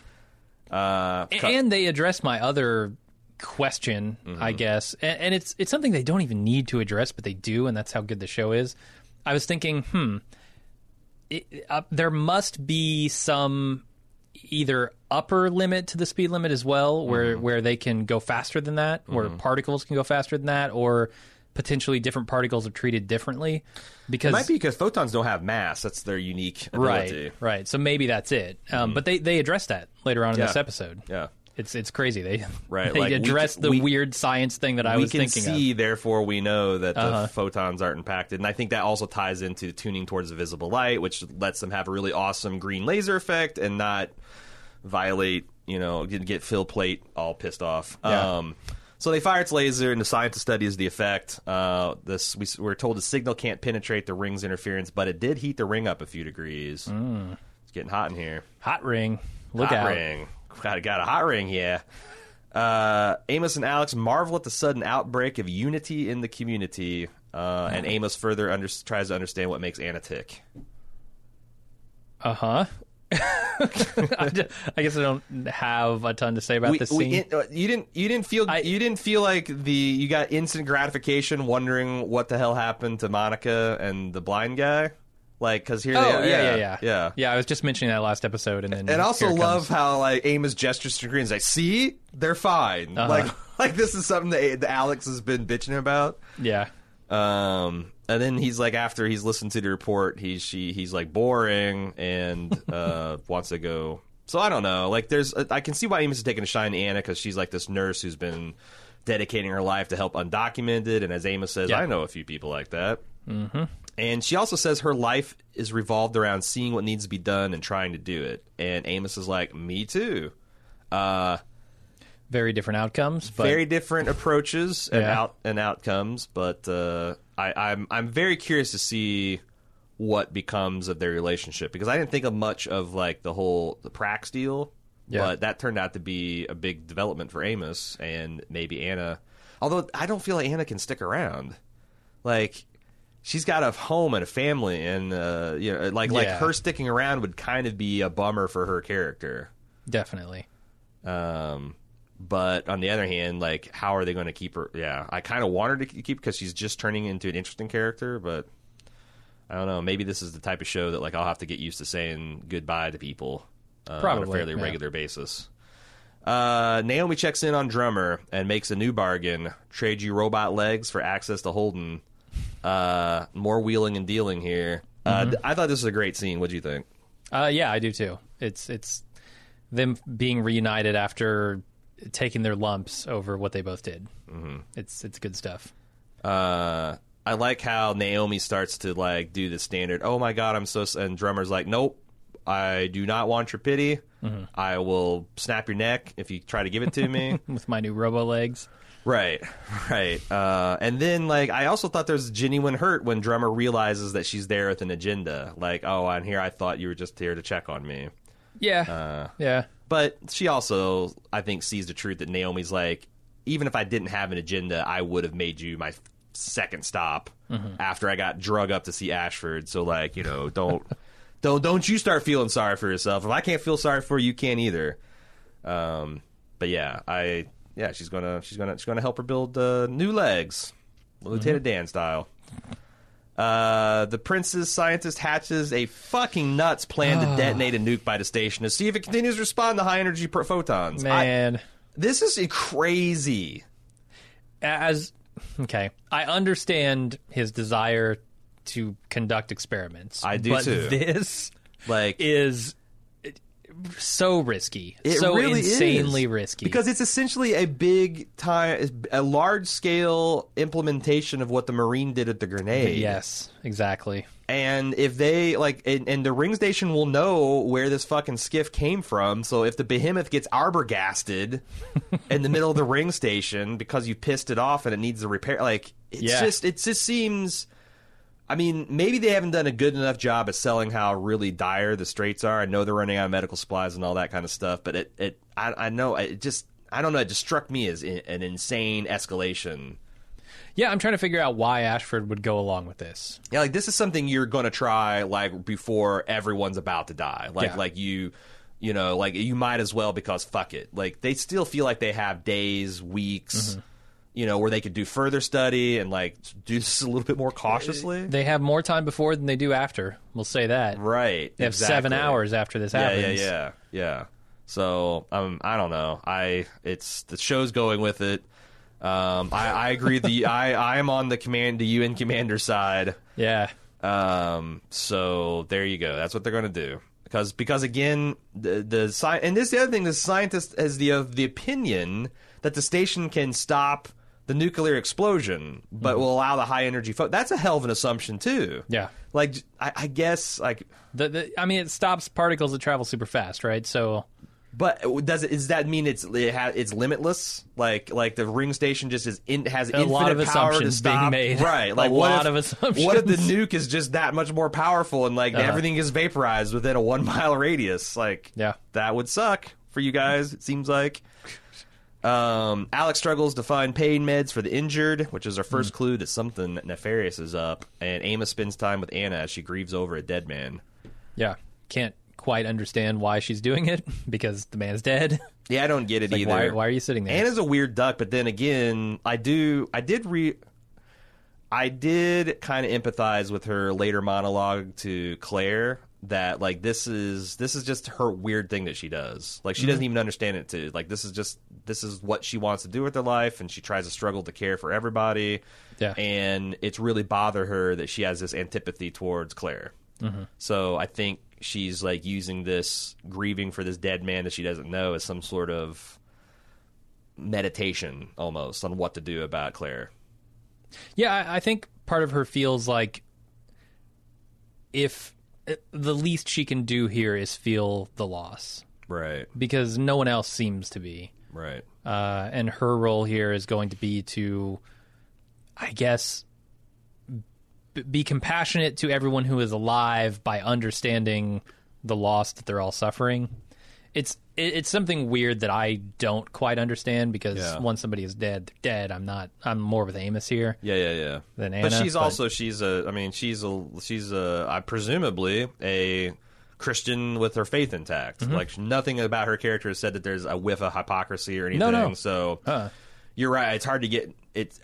Uh, and they address my other question, I guess, and, and it's it's something they don't even need to address, but they do, and that's how good the show is. I was thinking, hmm, it, uh, there must be some either upper limit to the speed limit as well, where where they can go faster than that, where particles can go faster than that, or potentially different particles are treated differently. Because it might be because photons don't have mass. That's their unique ability. right, right. So maybe that's it. Um, But they they address that later on in this episode. Yeah. It's it's crazy. They Right, They like, we address can- the we- weird science thing that I we was can thinking see, of. therefore we know that the Uh-huh. photons aren't impacted, and I think that also ties into tuning towards the visible light, which lets them have a really awesome green laser effect and not violate, you know, get, get Phil Plait all pissed off. Yeah. Um, so they fire its laser, and the scientist studies the effect. Uh, this we, we're told the signal can't penetrate the ring's interference, but it did heat the ring up a few degrees. It's getting hot in here. Hot ring. Look hot out. ring. Got, got a hot ring here. Uh, Amos and Alex marvel at the sudden outbreak of unity in the community, uh, and Amos further under- tries to understand what makes Anna tick. Uh huh. I, ju- I guess I don't have a ton to say about We- this scene. in- uh, you didn't. You didn't feel. I- you didn't feel like the. You got instant gratification, wondering what the hell happened to Monica and the blind guy. Like, because here oh they yeah, are. yeah, yeah, yeah. yeah. I was just mentioning that last episode, and then And I also love how like Amos gestures to Green. He's like, "See, they're fine." Uh-huh. Like, like this is something that, that Alex has been bitching about. yeah, Um, and then he's like, after he's listened to the report, he's she he's like boring and uh, wants to go. So I don't know. Like, there's I can see why Amos is taking a shine to Anna because she's like this nurse who's been dedicating her life to help undocumented. And as Amos says, Yeah. I know a few people like that. Mm-hmm. And she also says her life is revolved around seeing what needs to be done and trying to do it. And Amos is like, me too. Uh, very different outcomes, but very different approaches and Yeah. out and outcomes, but uh, I, I'm I'm very curious to see what becomes of their relationship because I didn't think of much of like the whole the Prax deal, Yeah. but that turned out to be a big development for Amos and maybe Anna. Although I don't feel like Anna can stick around, like. She's got a home and a family, and uh, you know, like like Yeah. her sticking around would kind of be a bummer for her character. definitely. Um, but on the other hand, like, how are they going to keep her? Yeah, I kind of want her to keep because she's just turning into an interesting character, but I don't know. Maybe this is the type of show that like I'll have to get used to saying goodbye to people uh, on a fairly yeah. regular basis. Uh, Naomi checks in on Drummer and makes a new bargain: trade you robot legs for access to Holden. Uh, more wheeling and dealing here. Uh, Mm-hmm. I thought this was a great scene. What do you think? Uh, yeah, I do too. It's it's them being reunited after taking their lumps over what they both did. Mm-hmm. It's it's good stuff. Uh, I like how Naomi starts to like do the standard. Oh my god, I'm so. And drummer's like, nope, I do not want your pity. Mm-hmm. I will snap your neck if you try to give it to me. With my new robo legs. right, right. Uh, and then like I also thought there's genuine hurt when drummer realizes that she's there with an agenda. Like, oh, I'm here. I thought you were just here to check on me. Yeah, Uh, yeah, But she also, I think, sees the truth that Naomi's like, even if I didn't have an agenda, I would have made you my second stop after I got drug up to see Ashford. So, like, you know, don't, don't, don't you start feeling sorry for yourself. If I can't feel sorry for you, you can't either. Um, but yeah, I, yeah, she's gonna, she's gonna, she's gonna help her build uh, new legs, Lieutenant Dan style. Uh, the prince's scientist hatches a fucking nuts plan to detonate a nuke by the station to see if it continues to respond to high energy pro- photons. I- man. this is crazy. as okay, I understand his desire to conduct experiments. I do but too. This Like is so risky, it so really insanely is. risky. because it's essentially a big time, a large scale implementation of what the Marine did at the grenade. yes, exactly. And if they like, and, and the ring station will know where this fucking skiff came from. So if the behemoth gets arborgasted in the middle of the ring station because you pissed it off and it needs a repair, like it's Yeah. just it just seems. I mean, maybe they haven't done a good enough job at selling how really dire the straits are. I know they're running out of medical supplies and all that kind of stuff, but it, it I, I know it just I don't know. It just struck me as i- an insane escalation. Yeah, I'm trying to figure out why Ashford would go along with this. Yeah, like this is something you're gonna try like before everyone's about to die. Like Yeah. like you you know, like you might as well because fuck it. Like they still feel like they have days, weeks, mm-hmm. You know, where they could do further study and like do this a little bit more cautiously. They have more time before than they do after. We'll say that. Right. They have seven hours after this Yeah, happens. yeah, yeah, yeah. So um, I don't know. I it's the show's going with it. Um, I, I agree. The I I am on the command the UN commander side. Yeah. Um, so there you go. That's what they're going to do. Because because again, the the sci- and this is the other thing. The scientist has the uh, the opinion that the station can stop the nuclear explosion, but will allow the high energy. Fo- That's a hell of an assumption too. Yeah. Like I, I guess like, The, the, I mean, it stops particles that travel super fast, right? So but does it does that mean it's it ha, it's limitless? Like like the ring station just is in, has A infinite lot of power to assumptions being stop. made. Right. A Like what lot if, of assumptions. What if the nuke is just that much more powerful and like Uh-huh. everything is vaporized within a one mile radius? Like Yeah. that would suck for you guys. It seems like. Um, Alex struggles to find pain meds for the injured, which is our Hmm. first clue that something nefarious is up. And Amos spends time with Anna as she grieves over a dead man. yeah, can't quite understand why she's doing it because the man's dead. Yeah, I don't get it like, either. why, why are you sitting there? Anna's a weird duck, but then again, I do I did re I did kind of empathize with her later monologue to Claire that like this is this is just her weird thing that she does. Like she Mm-hmm. doesn't even understand it to like this is just this is what she wants to do with her life and she tries to struggle to care for everybody. Yeah. And it's really bother her that she has this antipathy towards Claire. Mm-hmm. So I think she's like using this grieving for this dead man that she doesn't know as some sort of meditation almost on what to do about Claire. Yeah, I, I think part of her feels like if the least she can do here is feel the loss Right. because no one else seems to be. Right. Uh, and her role here is going to be to, I guess, b- be compassionate to everyone who is alive by understanding the loss that they're all suffering. It's it, it's something weird that I don't quite understand because Yeah. once somebody is dead, they're dead. I'm not. I'm more with Amos here. Yeah, yeah, yeah. Than but she's also she's a I mean she's a she's a I presumably a Christian with her faith intact. Mm-hmm. Like nothing about her character has said that there's a whiff of hypocrisy or anything. No, no. So Uh. you're right. It's hard to get it's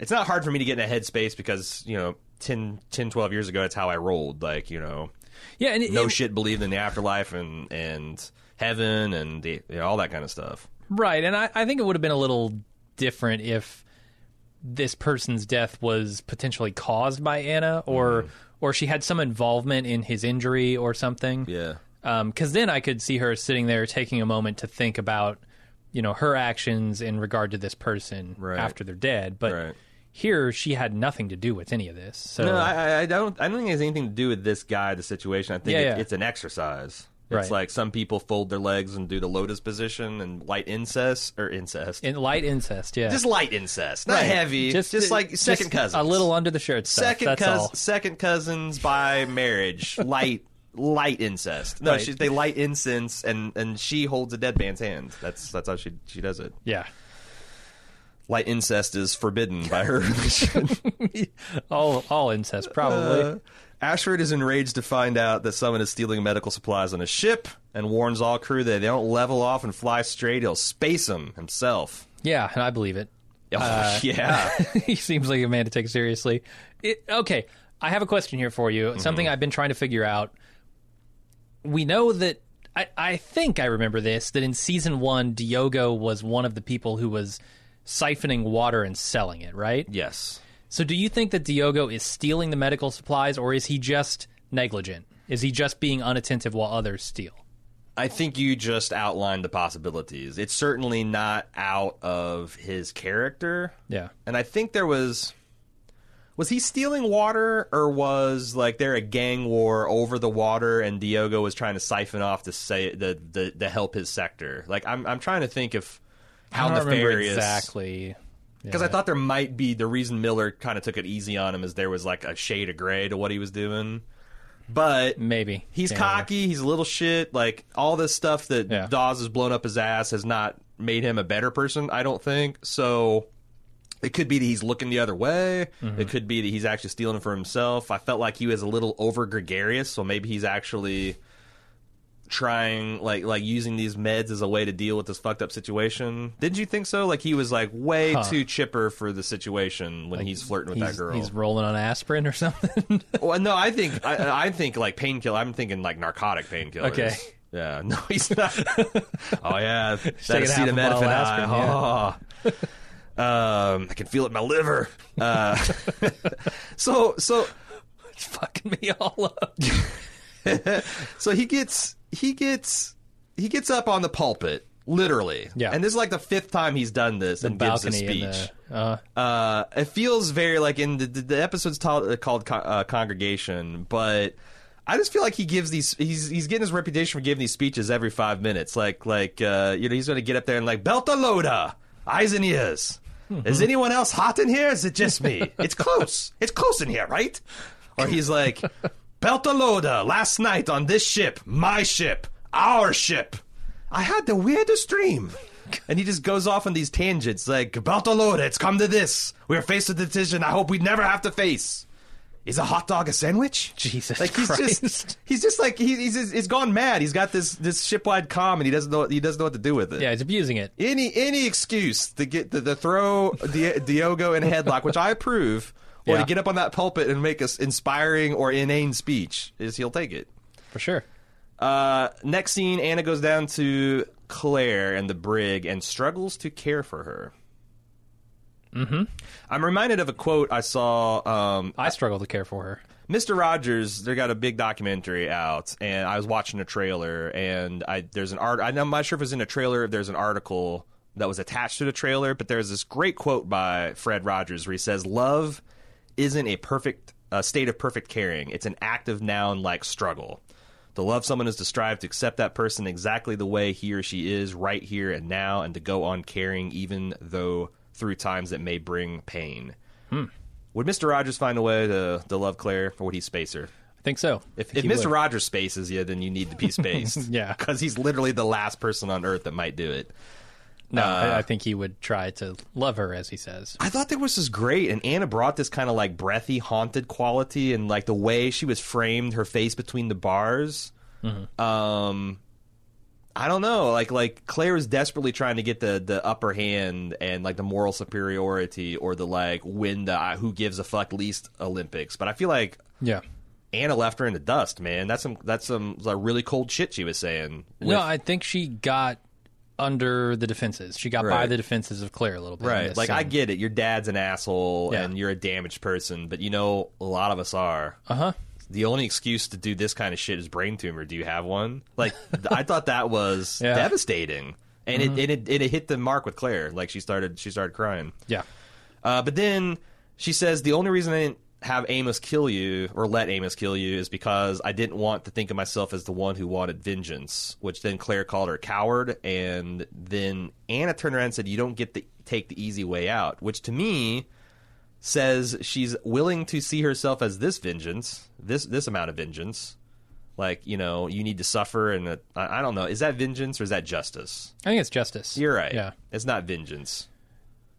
it's not hard for me to get in a headspace because you know 10, 10 12 years ago that's how I rolled. Like you know Yeah, and it, no it- shit believed in the afterlife and and heaven and the, you know, all that kind of stuff. Right, and I, I think it would have been a little different if this person's death was potentially caused by Anna, or Mm-hmm. or she had some involvement in his injury or something. Yeah. Because then I could see her sitting there taking a moment to think about, you know, her actions in regard to this person Right. after they're dead. But Right. here, she had nothing to do with any of this. So No, I, I- I don't. I don't think it has anything to do with this guy, the situation. I think Yeah, it, yeah. it's an exercise. It's Right. like some people fold their legs and do the lotus position and light incest or incest. in light incest, yeah, just light incest, not Right. heavy. Just, just like second just cousins, a little under the shirt stuff. second that's cous- all. second cousins by marriage, light light incest. No, Right. she, they light incense and and she holds a dead man's hand. That's that's how she she does it. Yeah, Light incest is forbidden by her religion. all all incest probably. Uh, Ashford is enraged to find out that someone is stealing medical supplies on a ship and warns all crew that if they don't level off and fly straight, he'll space them himself. yeah, and I believe it. Oh, uh, yeah. he seems like a man to take seriously. It, okay, I have a question here for you. Something mm-hmm. I've been trying to figure out. We know that I, I think I remember this that in season one, Diogo was one of the people who was siphoning water and selling it, right? yes. So, do you think that Diogo is stealing the medical supplies, or is he just negligent? Is he just being unattentive while others steal? I think you just outlined the possibilities. It's certainly not out of his character. Yeah. And I think there was was he stealing water or was like there a gang war over the water and Diogo was trying to siphon off to say the the to help his sector. Like I'm I'm trying to think of how I don't remember nefarious exactly. Because I thought there might be the reason Miller kind of took it easy on him is there was like a shade of gray to what he was doing. But Maybe. He's Yeah. cocky. He's a little shit. Like all this stuff that Yeah. Dawes has blown up his ass has not made him a better person. I don't think so. It could be that he's looking the other way. Mm-hmm. It could be that he's actually stealing for himself. I felt like he was a little over gregarious, so maybe he's actually trying like like using these meds as a way to deal with this fucked up situation. Didn't you think so? Like he was like way too chipper for the situation when he's flirting with he's, that girl. he's rolling on aspirin or something. Well, no, I think I, I think like painkiller. I'm thinking like narcotic painkillers. Okay. Yeah. No, he's not. oh yeah, that taking half a bottle of acetaminophen. aspirin, high. Oh. um, I can feel it in my liver. Uh, so so it's fucking me all up. so he gets he gets he gets up on the pulpit literally. Yeah. And this is like the fifth time he's done this The and gives a speech. the, uh, Uh, it feels very like in the, the, episode's called, called co- uh, Congregation, but I just feel like he gives these. He's he's getting his reputation for giving these speeches every five minutes. Like like uh, you know he's going to get up there and like Beltalowda, eyes and ears. Is anyone else hot in here? Is it just me? It's close. It's close in here, right? Or he's like, Beltalowda. Last night on this ship, my ship, our ship. I had the weirdest dream. And he just goes off on these tangents like, Beltalowda, it's come to this. We're faced with a decision I hope we never have to face. Is a hot dog a sandwich? Jesus like he's Christ. just he's just like he, he's just, he's gone mad. He's got this this shipwide calm and he doesn't know he doesn't know what to do with it. yeah, he's abusing it. Any any excuse to get to, to throw Di- Diogo in a headlock, which I approve, or Yeah. to get up on that pulpit and make us inspiring or inane speech, is he'll take it. For sure. Uh, next scene, Anna goes down to Claire and the brig and struggles to care for her. Mm-hmm. I'm reminded of a quote I saw. Um, I struggle to care for her. Mr. Rogers, they got a big documentary out, and I was watching a trailer, and I there's an art. I'm not sure if it's in a trailer. If there's an article that was attached to the trailer, but there's this great quote by Fred Rogers where he says, "Love isn't a perfect a state of perfect caring. It's an active noun like struggle. To love someone is to strive to accept that person exactly the way he or she is, right here and now, and to go on caring even though through times that may bring pain." Hmm. Would Mr. Rogers find a way to, to love Claire, or would he space her? I think so. If, if Mr. would. Rogers spaces you, then you need to be spaced. Yeah. Because he's literally the last person on Earth that might do it. No, uh, I, I think he would try to love her, as he says. I thought that was just great, and Anna brought this kind of like breathy, haunted quality, and like the way she was framed, her face between the bars. Um, I don't know, like like Claire is desperately trying to get the the upper hand and like the moral superiority or the like win the uh, who gives a fuck least Olympics, but I feel like Yeah. Anna left her in the dust, man. That's some that's some like, really cold shit she was saying. No, I think she got under the defenses. She got by the defenses of Claire a little bit. Right. Like I get it. Your dad's an asshole Yeah. and you're a damaged person, but you know a lot of us are. Uh huh. the only excuse to do this kind of shit is brain tumor. Do you have one? Like, I thought that was Yeah. devastating, and it, and it, it hit the mark with Claire. Like she started she started crying. Yeah. Uh, but then she says the only reason I didn't have Amos kill you or let Amos kill you is because I didn't want to think of myself as the one who wanted vengeance. Which then Claire called her a coward, and then Anna turned around and said, "You don't get to take the easy way out," which to me says she's willing to see herself as this vengeance, this this amount of vengeance. Like you know, you need to suffer, and uh, I I don't know. Is that vengeance or is that justice? I think it's justice. You're right. Yeah. it's not vengeance.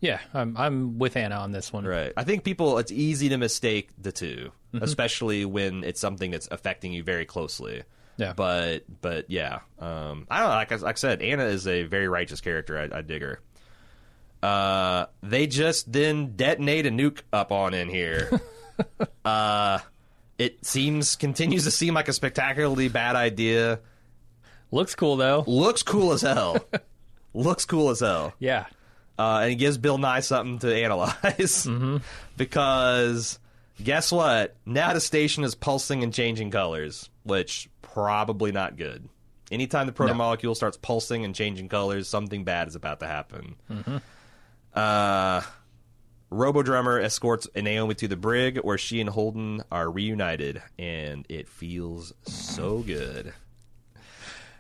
Yeah. I'm I'm with Anna on this one. Right. I think people, it's easy to mistake the 2 Mm-hmm. especially when it's something that's affecting you very closely. Yeah. But, but yeah. Um, I don't know. Like I, like I said, Anna is a very righteous character. I, I dig her. Uh, they just then detonate a nuke up on in here. uh, it seems, continues to seem like a spectacularly bad idea. Looks cool though. Looks cool as hell. Looks cool as hell Yeah. Uh, and it gives Bill Nye something to analyze because guess what? Now the station is pulsing and changing colors, which probably not good. Anytime the protomolecule starts pulsing and changing colors, something bad is about to happen. Uh, Robo Drummer escorts Naomi to the brig where she and Holden are reunited, and it feels so good.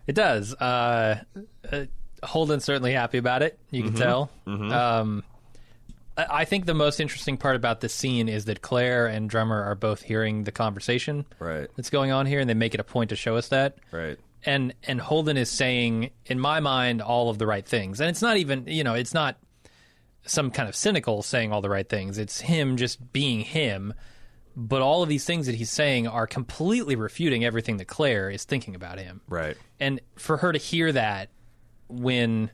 It does. Uh, uh, Holden's certainly happy about it. You can tell. Um, I I think the most interesting part about this scene is that Claire and Drummer are both hearing the conversation Right, that's going on here, and they make it a point to show us that. right. And and Holden is saying, in my mind, all of the right things, and it's not even you know, it's not some kind of cynical saying all the right things. It's him just being him. But all of these things that he's saying are completely refuting everything that Claire is thinking about him Right. and for her to hear that when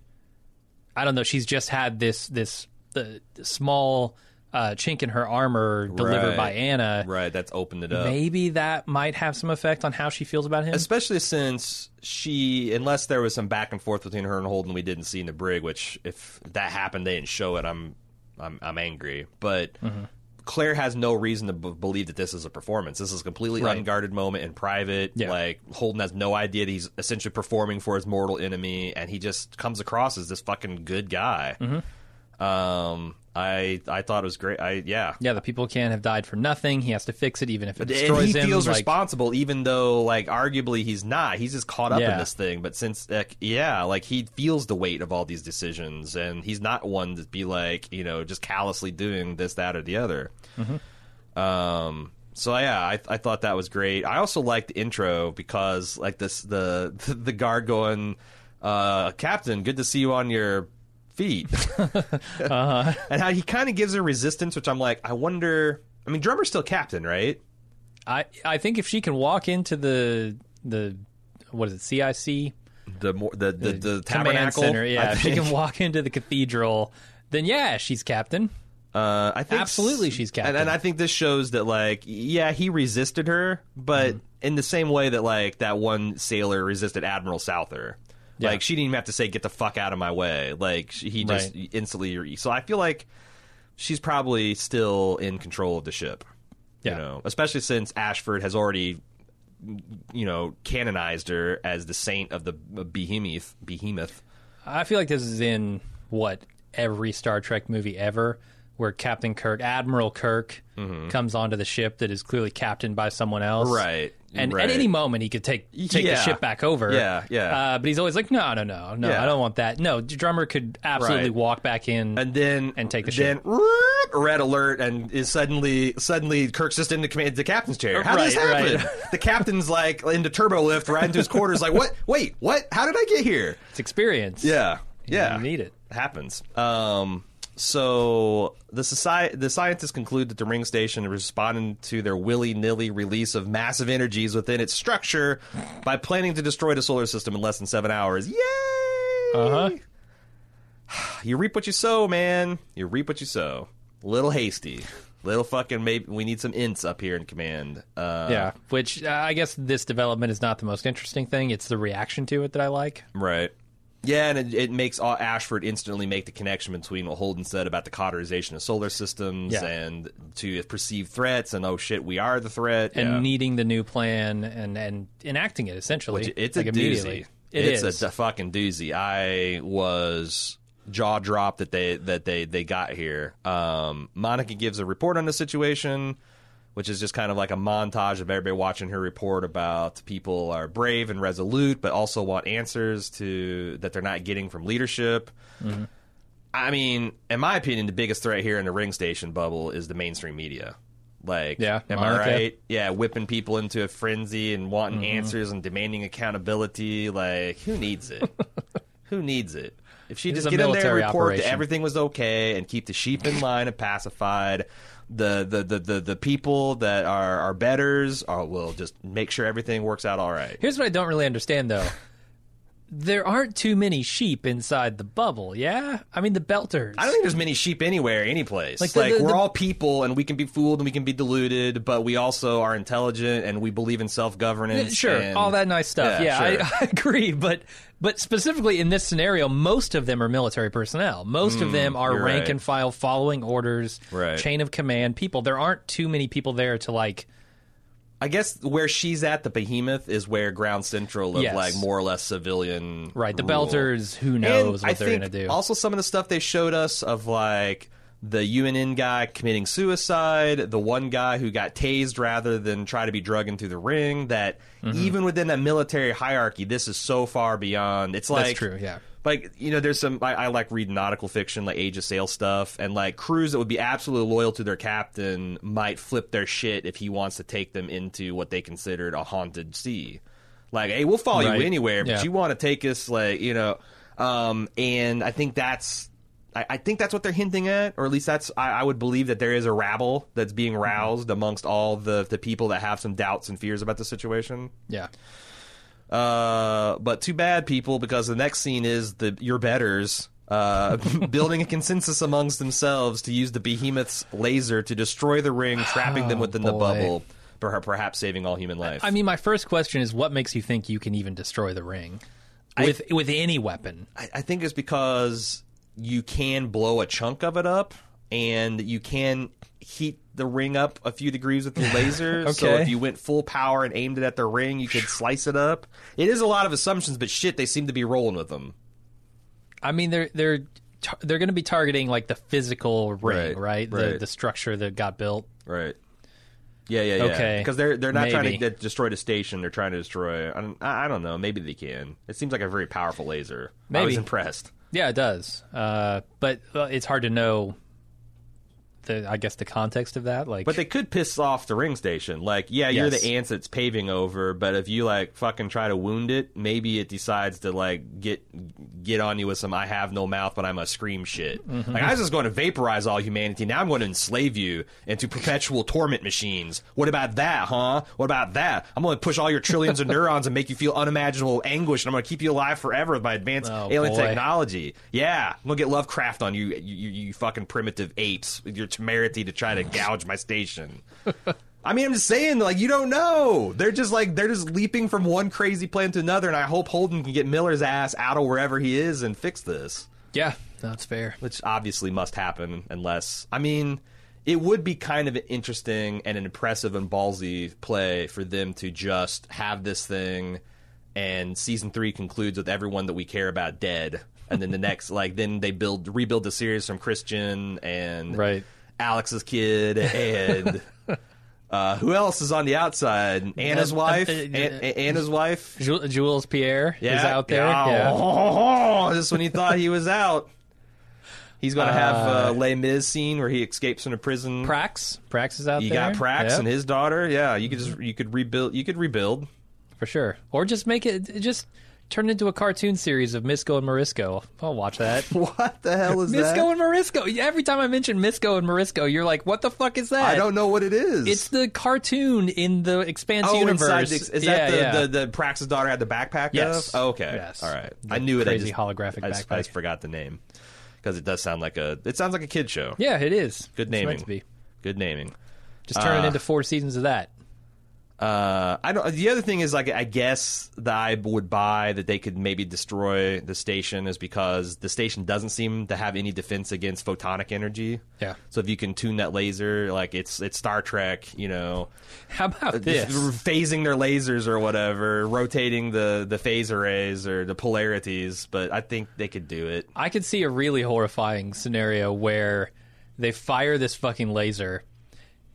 I don't know, she's just had this this the, the small uh, chink in her armor delivered Right. by Anna. Right, that's opened it up. Maybe that might have some effect on how she feels about him. Especially since she, unless there was some back and forth between her and Holden we didn't see in the brig, which if that happened, they didn't show it. I'm, I'm, I'm angry. But Mm-hmm. Claire has no reason to b- believe that this is a performance. This is a completely Right. unguarded moment in private. Yeah. Like Holden has no idea that he's essentially performing for his mortal enemy, and he just comes across as this fucking good guy. Mm-hmm. Um, I, I thought it was great. I, yeah, yeah, the people can't have died for nothing. He has to fix it, even if it and destroys he him. feels like- responsible, even though, like, arguably he's not. He's just caught up in this thing. But since, like, yeah, like he feels the weight of all these decisions, and he's not one to be like, you know, just callously doing this, that, or the other. Um. So yeah, I, I thought that was great. I also liked the intro because, like, this the the guard going, uh, "Captain, good to see you on your." Feet, Uh-huh. and how he kind of gives her resistance, which I'm like, I wonder. I mean, drummer's still captain, right? I I think if she can walk into the the what is it CIC the more the the, the command tabernacle. center, yeah, if she can walk into the cathedral, then yeah, she's captain. Uh, I think Absolutely she's captain. And, and I think this shows that like yeah, he resisted her, but Mm-hmm. in the same way that like that one sailor resisted Admiral Souther. Yeah. Like she didn't even have to say "get the fuck out of my way." Like she, he just Right. instantly. So I feel like she's probably still in control of the ship. Yeah. You know, especially since Ashford has already, you know, canonized her as the saint of the uh, behemoth. Behemoth. I feel like this is in what every Star Trek movie ever, where Captain Kirk, Admiral Kirk, comes onto the ship that is clearly captained by someone else, Right. And right. at any moment he could take take Yeah. the ship back over. Yeah, yeah. Uh, but he's always like, no, no, no, no, Yeah. I don't want that. No, Drummer could absolutely Right. walk back in. and then And take the ship. then red alert and is suddenly suddenly Kirk's just in the command the captain's chair. How does this Right, happen? right. the captain's like into turbo lift right into his quarters. Like what? Wait, what? How did I get here? it's experience. Yeah, yeah, you need it. happens. Um, so the society, the scientists conclude that the ring station is responding to their willy nilly release of massive energies within its structure by planning to destroy the solar system in less than seven hours. Yay! Uh huh. You reap what you sow, man. You reap what you sow. Little hasty. Little fucking maybe we need some ints up here in command. Uh, yeah. Which uh, I guess this development is not the most interesting thing. It's the reaction to it that I like. Right. Yeah, and it, it makes Ashford instantly make the connection between what Holden said about the cauterization of solar systems Yeah. and to perceive threats, and oh shit, we are the threat. and yeah. needing the new plan and and enacting it essentially. Which- it's like a doozy. It it's is. a d- fucking doozy. I was jaw dropped that they that they they got here. Um, Monica gives a report on the situation, which is just kind of like a montage of everybody watching her report about people are brave and resolute, but also want answers to that they're not getting from leadership. Mm-hmm. I mean, in my opinion, the biggest threat here in the ring station bubble is the mainstream media. Like, Yeah, am Monica. I right? Yeah, whipping people into a frenzy and wanting Mm-hmm. answers and demanding accountability. Like, who needs it? who needs it? If she just get in there and report operation. that everything was okay and keep the sheep in line and pacified, the the, the, the, the people that are, are betters are, will just make sure everything works out all right. Here's what I don't really understand though. There aren't too many sheep inside the bubble, yeah? I mean the belters. I don't think there's many sheep anywhere, any place. Like Like, the- the- we're the- all people, and we can be fooled and we can be deluded, but we also are intelligent and we believe in self governance. Sure, and, all that nice stuff. Yeah, Yeah, sure. I, I agree. But but specifically in this scenario, most of them are military personnel. Most of them are Mm, rank right. and file, following orders, Right. chain of command people. There aren't too many people there to like. I guess where she's at, the behemoth, is where ground central of Yes. like more or less civilian. Right, the rule. belters. Who And knows what I they're think to do? Also, some of the stuff they showed us of like the UNN guy committing suicide, the one guy who got tased rather than try to be drugged into the ring. That Mm-hmm. even within that military hierarchy, this is so far beyond. It's like That's true. Yeah. Like you know there's some I, I like reading nautical fiction like age of sail stuff and like crews that would be absolutely loyal to their captain might flip their shit if he wants to take them into what they considered a haunted sea like hey we'll follow Right. you anywhere but Yeah. you want to take us like you know um and i think that's I, I think that's what they're hinting at, or at least that's. I, I would believe that there is a rabble that's being Mm-hmm. roused amongst all the the people that have some doubts and fears about the situation. Yeah. Uh, but too bad, people, because the next scene is the your betters uh, building a consensus amongst themselves to use the behemoth's laser to destroy the ring, trapping them Oh, within the bubble, per- perhaps saving all human life. I mean, my first question is, what makes you think you can even destroy the ring with with any weapon? I, I think it's because you can blow a chunk of it up, and you can heat the ring up a few degrees with your laser. So if you went full power and aimed it at the ring, you could slice it up. It is a lot of assumptions, but shit, they seem to be rolling with them. I mean, they're they're tar- they're going to be targeting like the physical ring, Right, right? The right. the structure that got built. Right. Yeah, yeah, yeah. Okay. Because they're they're not trying to destroy the station. They're trying to destroy. I don't, I don't know. Maybe they can. It seems like a very powerful laser. Maybe. I was impressed. Yeah, it does. Uh, but uh, it's hard to know the I guess the context of that. Like, But they could piss off the ring station. Like, yeah, you're Yes. the ants that's paving over, but if you like fucking try to wound it, maybe it decides to like get get on you with some I have no mouth but I must scream shit. Mm-hmm. Like I was just going to vaporize all humanity. Now I'm going to enslave you into perpetual torment machines. What about that, huh? What about that? I'm going to push all your trillions of neurons and make you feel unimaginable anguish, and I'm going to keep you alive forever with my advanced Oh, alien boy. technology. Yeah, I'm going to get Lovecraft on you, you, you, you fucking primitive apes temerity to try to gouge my station. I mean, I'm just saying, like, you don't know. They're just like, they're just leaping from one crazy plan to another, and I hope Holden can get Miller's ass out of wherever he is and fix this. yeah, that's fair. Which obviously must happen, unless, I mean, it would be kind of an interesting and an impressive and ballsy play for them to just have this thing, and season three concludes with everyone that we care about dead. And then the next, like, then they build, rebuild the series from Chrisjen and Right. Alex's kid and uh, who else is on the outside? Anna's Uh, wife. uh, uh, An- A- Anna's wife. Ju- Jules Pierre Yeah, is out there. Yeah. Yeah. Oh, just when he thought he was out. He's going to have uh, Uh, Les Mis scene where he escapes from a prison. Prax, Prax is out you there. You got Prax Yep, and his daughter. Yeah, you could just you could rebuild. You could rebuild. for sure, or just make it just turn it into a cartoon series of Misko and Marisko. I'll watch that. What the hell is that? Misko and Marisko. Every time I mention Misko and Marisko, you're like, "What the fuck is that?" I don't know what it is. It's the cartoon in the Expanse Oh, universe. inside the, is yeah, that the, yeah. the the Prax's daughter had the backpack? Yes. Of? Oh, okay. Yes. All right. The I knew it. I crazy just, holographic I just, I just forgot the name because it does sound like a. It sounds like a kid show. yeah, it is. Good naming. meant to be. Good naming. Just turn Uh, it into four seasons of that. Uh, I don't. The other thing is like I guess that I would buy that they could maybe destroy the station is because the station doesn't seem to have any defense against photonic energy. Yeah. So if you can tune that laser, like it's it's Star Trek, you know, How about this? phasing their lasers or whatever, rotating the the phase arrays or the polarities. But I think they could do it. I could see a really horrifying scenario where they fire this fucking laser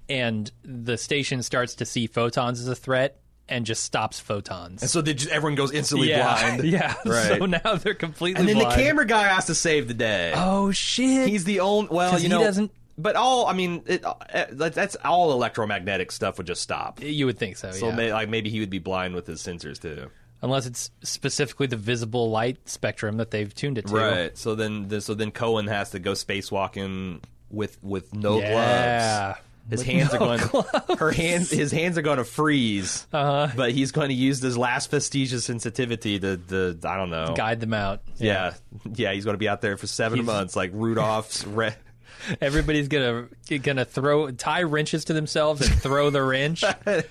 and the station starts to see photons as a threat and just stops photons. And so they just, everyone goes instantly yeah, blind. yeah. Right. So now they're completely and then blind. the camera guy has to save the day. Oh shit! He's the only. Well, you know, he doesn't- But all I mean, it, uh, that's all electromagnetic stuff would just stop. you would think so, So yeah. may, like maybe he would be blind with his sensors too. Unless it's specifically the visible light spectrum that they've tuned it to. Right. So then, the, so then Cohen has to go spacewalking with with no Yeah. gloves. His With hands no are going. Her hands. His hands are going to freeze. Uh-huh. But he's going to use this last vestigious sensitivity to the. I don't know. Guide them out. Yeah. Yeah. He's going to be out there for seven He's- months, like Rudolph's. Re- Everybody's gonna gonna throw tie wrenches to themselves and throw the wrench, and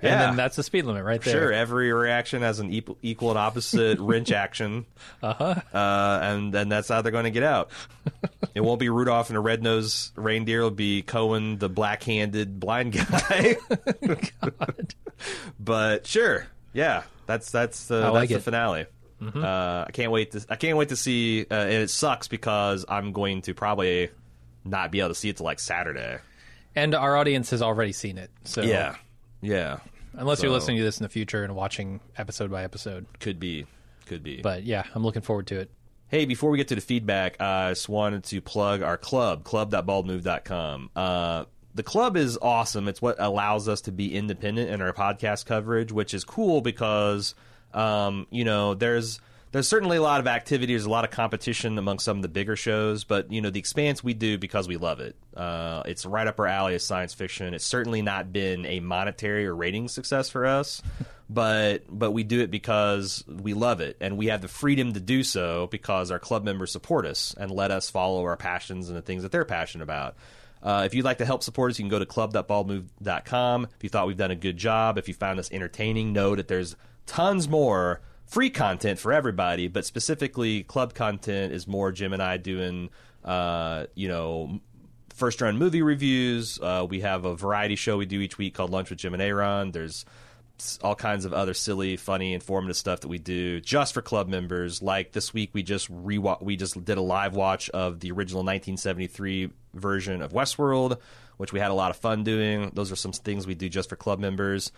then that's the speed limit right there. Sure, every reaction has an equal, equal and opposite wrench action, Uh-huh. uh, and then that's how they're going to get out. it won't be Rudolph and a red-nosed reindeer. It'll be Cohen, the black-handed blind guy. but sure, yeah, that's that's uh, that's like the it. Mm-hmm. finale. Uh, I can't wait to I can't wait to see, uh, and it sucks because I'm going to probably not be able to see it till like Saturday. And our audience has already seen it. So Yeah, yeah, unless you're listening to this in the future and watching episode by episode. could be, could be. But yeah, I'm looking forward to it. Hey, before we get to the feedback, uh, I just wanted to plug our club, club.baldmove.com. Uh, the club is awesome. It's what allows us to be independent in our podcast coverage, which is cool because, um, you know, there's there's certainly a lot of activity. There's a lot of competition among some of the bigger shows, but you know, the Expanse we do because we love it. Uh, it's right up our alley as science fiction. It's certainly not been a monetary or rating success for us, but but we do it because we love it, and we have the freedom to do so because our club members support us and let us follow our passions and the things that they're passionate about. Uh, if you'd like to help support us, you can go to club.baldmove.com. If you thought we've done a good job, if you found us entertaining, know that there's tons more free content for everybody, but specifically club content is more Jim and I doing, uh, you know, first run movie reviews. Uh, we have a variety show we do each week called Lunch with Jim and Aaron. There's all kinds of other silly, funny, informative stuff that we do just for club members. Like this week, we just re we just did a live watch of the original 1973 version of Westworld, which we had a lot of fun doing. Those are some things we do just for club members.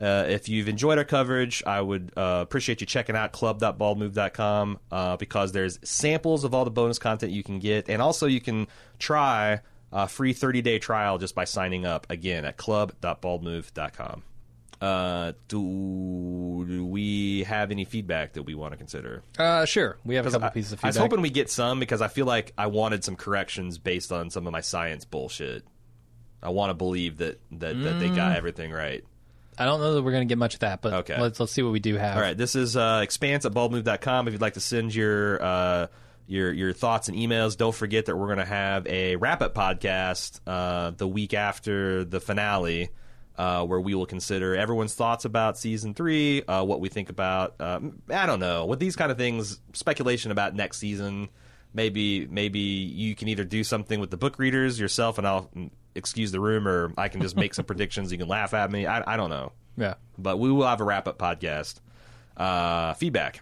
Uh, if you've enjoyed our coverage, I would uh, appreciate you checking out club.baldmove.com uh, because there's samples of all the bonus content you can get, and also you can try a free 30 day trial just by signing up again at club.baldmove.com. Uh, do, do we have any feedback that we want to consider? Uh, sure. We have a couple I, pieces of feedback. I was hoping we get some because I feel like I wanted some corrections based on some of my science bullshit. I want to believe that, that, that they Mm. got everything right. I don't know that we're going to get much of that, but Okay. let's let's see what we do have. All right, this is uh, expanse at baldmove.com. If you'd like to send your uh, your your thoughts and emails, don't forget that we're going to have a wrap up podcast uh, the week after the finale, uh, where we will consider everyone's thoughts about season three, uh, what we think about. Um, I don't know with these kind of things, speculation about next season. Maybe maybe you can either do something with the book readers yourself, and I'll excuse the room, or I can just make some predictions. You can laugh at me. I, I don't know Yeah. but we will have a wrap up podcast. Uh, feedback.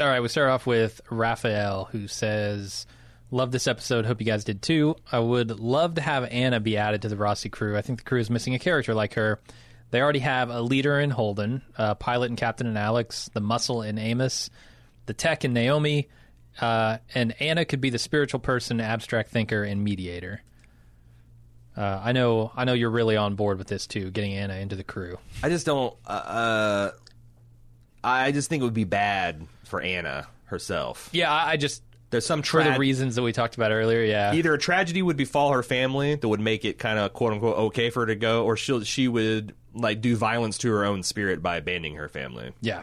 All right, we start off with Raphael, who says, Love this episode. Hope you guys did too. I would love to have Anna be added to the Roci crew. I think the crew is missing a character like her. They already have a leader in Holden, a pilot and captain in Alex, the muscle in Amos, the tech in Naomi, uh, and Anna could be the spiritual person, abstract thinker, and mediator. Uh, I know, I know you're really on board with this too, getting Anna into the crew. I just don't. Uh, uh, I just think it would be bad for Anna herself. Yeah, I, I just There's some for the reasons that we talked about earlier. Yeah, either a tragedy would befall her family that would make it kind of quote unquote okay for her to go, or she she would like do violence to her own spirit by abandoning her family. Yeah.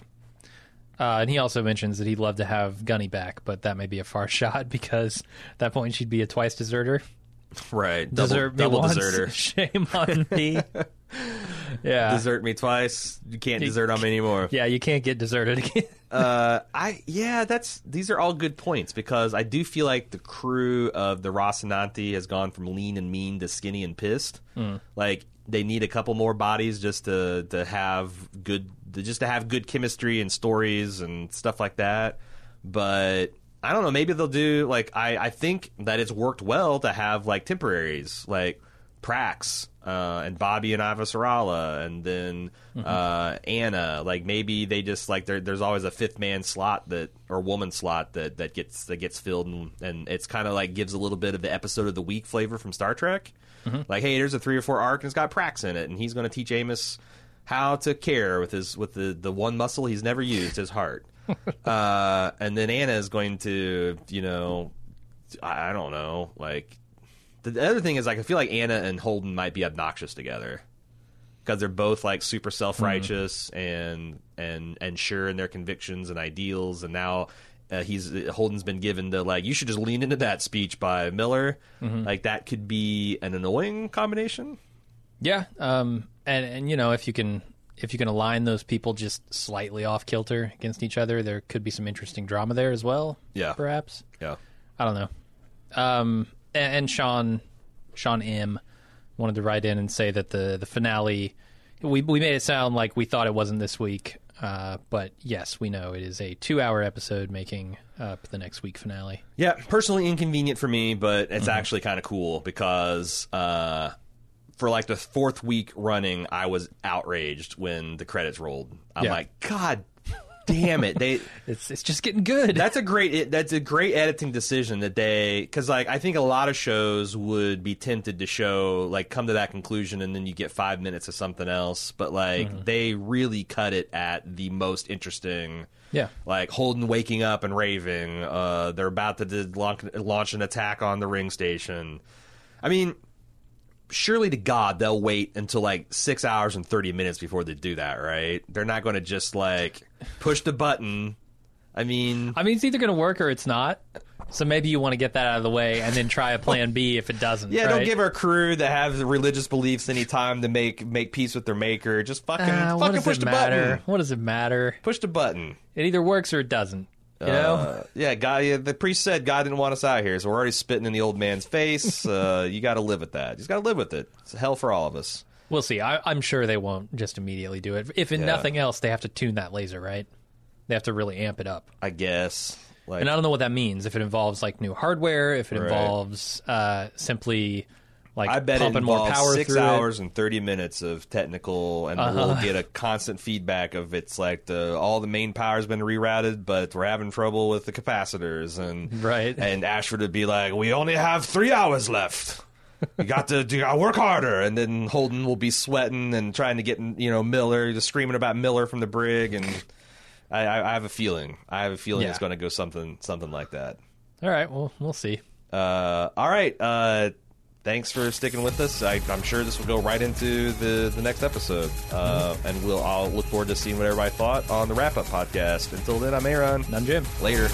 Uh, and he also mentions that he'd love to have Gunny back, but that may be a far shot because at that point she'd be a twice deserter. Right, double, Desert me double once, deserter. Shame on me. Yeah. desert me twice. You can't desert on me anymore. Yeah, you can't get deserted again. Uh, I yeah, that's these are all good points because I do feel like the crew of the Rocinante has gone from lean and mean to skinny and pissed. Like they need a couple more bodies just to to have good just to have good chemistry and stories and stuff like that. But I don't know. Maybe they'll do like I I think that it's worked well to have like temporaries like Prax uh, and Bobby and Avasarala, and then uh, Anna. Like maybe they just like there's always a fifth man slot that or woman slot that, that gets that gets filled, and, and it's kind of like gives a little bit of the episode of the week flavor from Star Trek. Like, hey, there's a three or four arc, and it's got Prax in it, and he's going to teach Amos how to care with his with the the one muscle he's never used, his heart. uh, and then Anna is going to, you know, I don't know, like the other thing is like I feel like Anna and Holden might be obnoxious together. Because they're both like super self righteous and and and sure in their convictions and ideals, and now. Uh, he's Holden's been given the like you should just lean into that speech by Miller. Like that could be an annoying combination. Yeah, um, and and you know if you can if you can align those people just slightly off kilter against each other, there could be some interesting drama there as well. Yeah. perhaps. yeah I don't know. Um, and, and Sean, Sean M, wanted to write in and say that the the finale, we we made it sound like we thought it wasn't this week, uh, but yes, we know it is a two hour episode making up the next week finale. Yeah, personally inconvenient for me, but it's actually kind of cool because uh, for like the fourth week running, I was outraged when the credits rolled. I'm Yeah. like, God damn it! They It's it's just getting good. that's a great it, that's a great editing decision that they because like I think a lot of shows would be tempted to show like come to that conclusion and then you get five minutes of something else, but like they really cut it at the most interesting yeah. like Holden waking up and raving. Uh, they're about to launch, launch an attack on the ring station. I mean, surely to God they'll wait until like six hours and thirty minutes before they do that, right? They're not going to just like push the button. I mean, I mean, it's either going to work or it's not. So maybe you want to get that out of the way and then try a plan B if it doesn't. yeah, right? don't give our crew that have religious beliefs any time to make make peace with their maker. Just fucking uh, what fucking push the matter? button. What does it matter? Push the button. It either works or it doesn't. You know. Uh, yeah, God. Yeah, the priest said God didn't want us out here, so we're already spitting in the old man's face. uh, you got to live with that. You just got to live with it. It's hell for all of us. We'll see. I, I'm sure they won't just immediately do it. If in Yeah. nothing else, they have to tune that laser, right? They have to really amp it up. I guess. Like, And I don't know what that means. If it involves like new hardware, if it Right. involves uh, simply like I bet it pumping more power six through hours and thirty minutes of technical, and we'll Uh-huh. get a constant feedback of it's like the all the main power's been rerouted, but we're having trouble with the capacitors, and Right. And Ashford would be like, "We only have three hours left." You got to you got to work harder, and then Holden will be sweating and trying to get you know Miller, just screaming about Miller from the brig, and I, I, I have a feeling, I have a feeling Yeah. it's going to go something something like that. All right. Well, we'll see. Uh, all right. Uh, thanks for sticking with us. I, I'm sure this will go right into the, the next episode, uh, and we'll I'll look forward to seeing what everybody thought on the wrap up podcast. Until then, I'm Aaron. None, Jim. Later.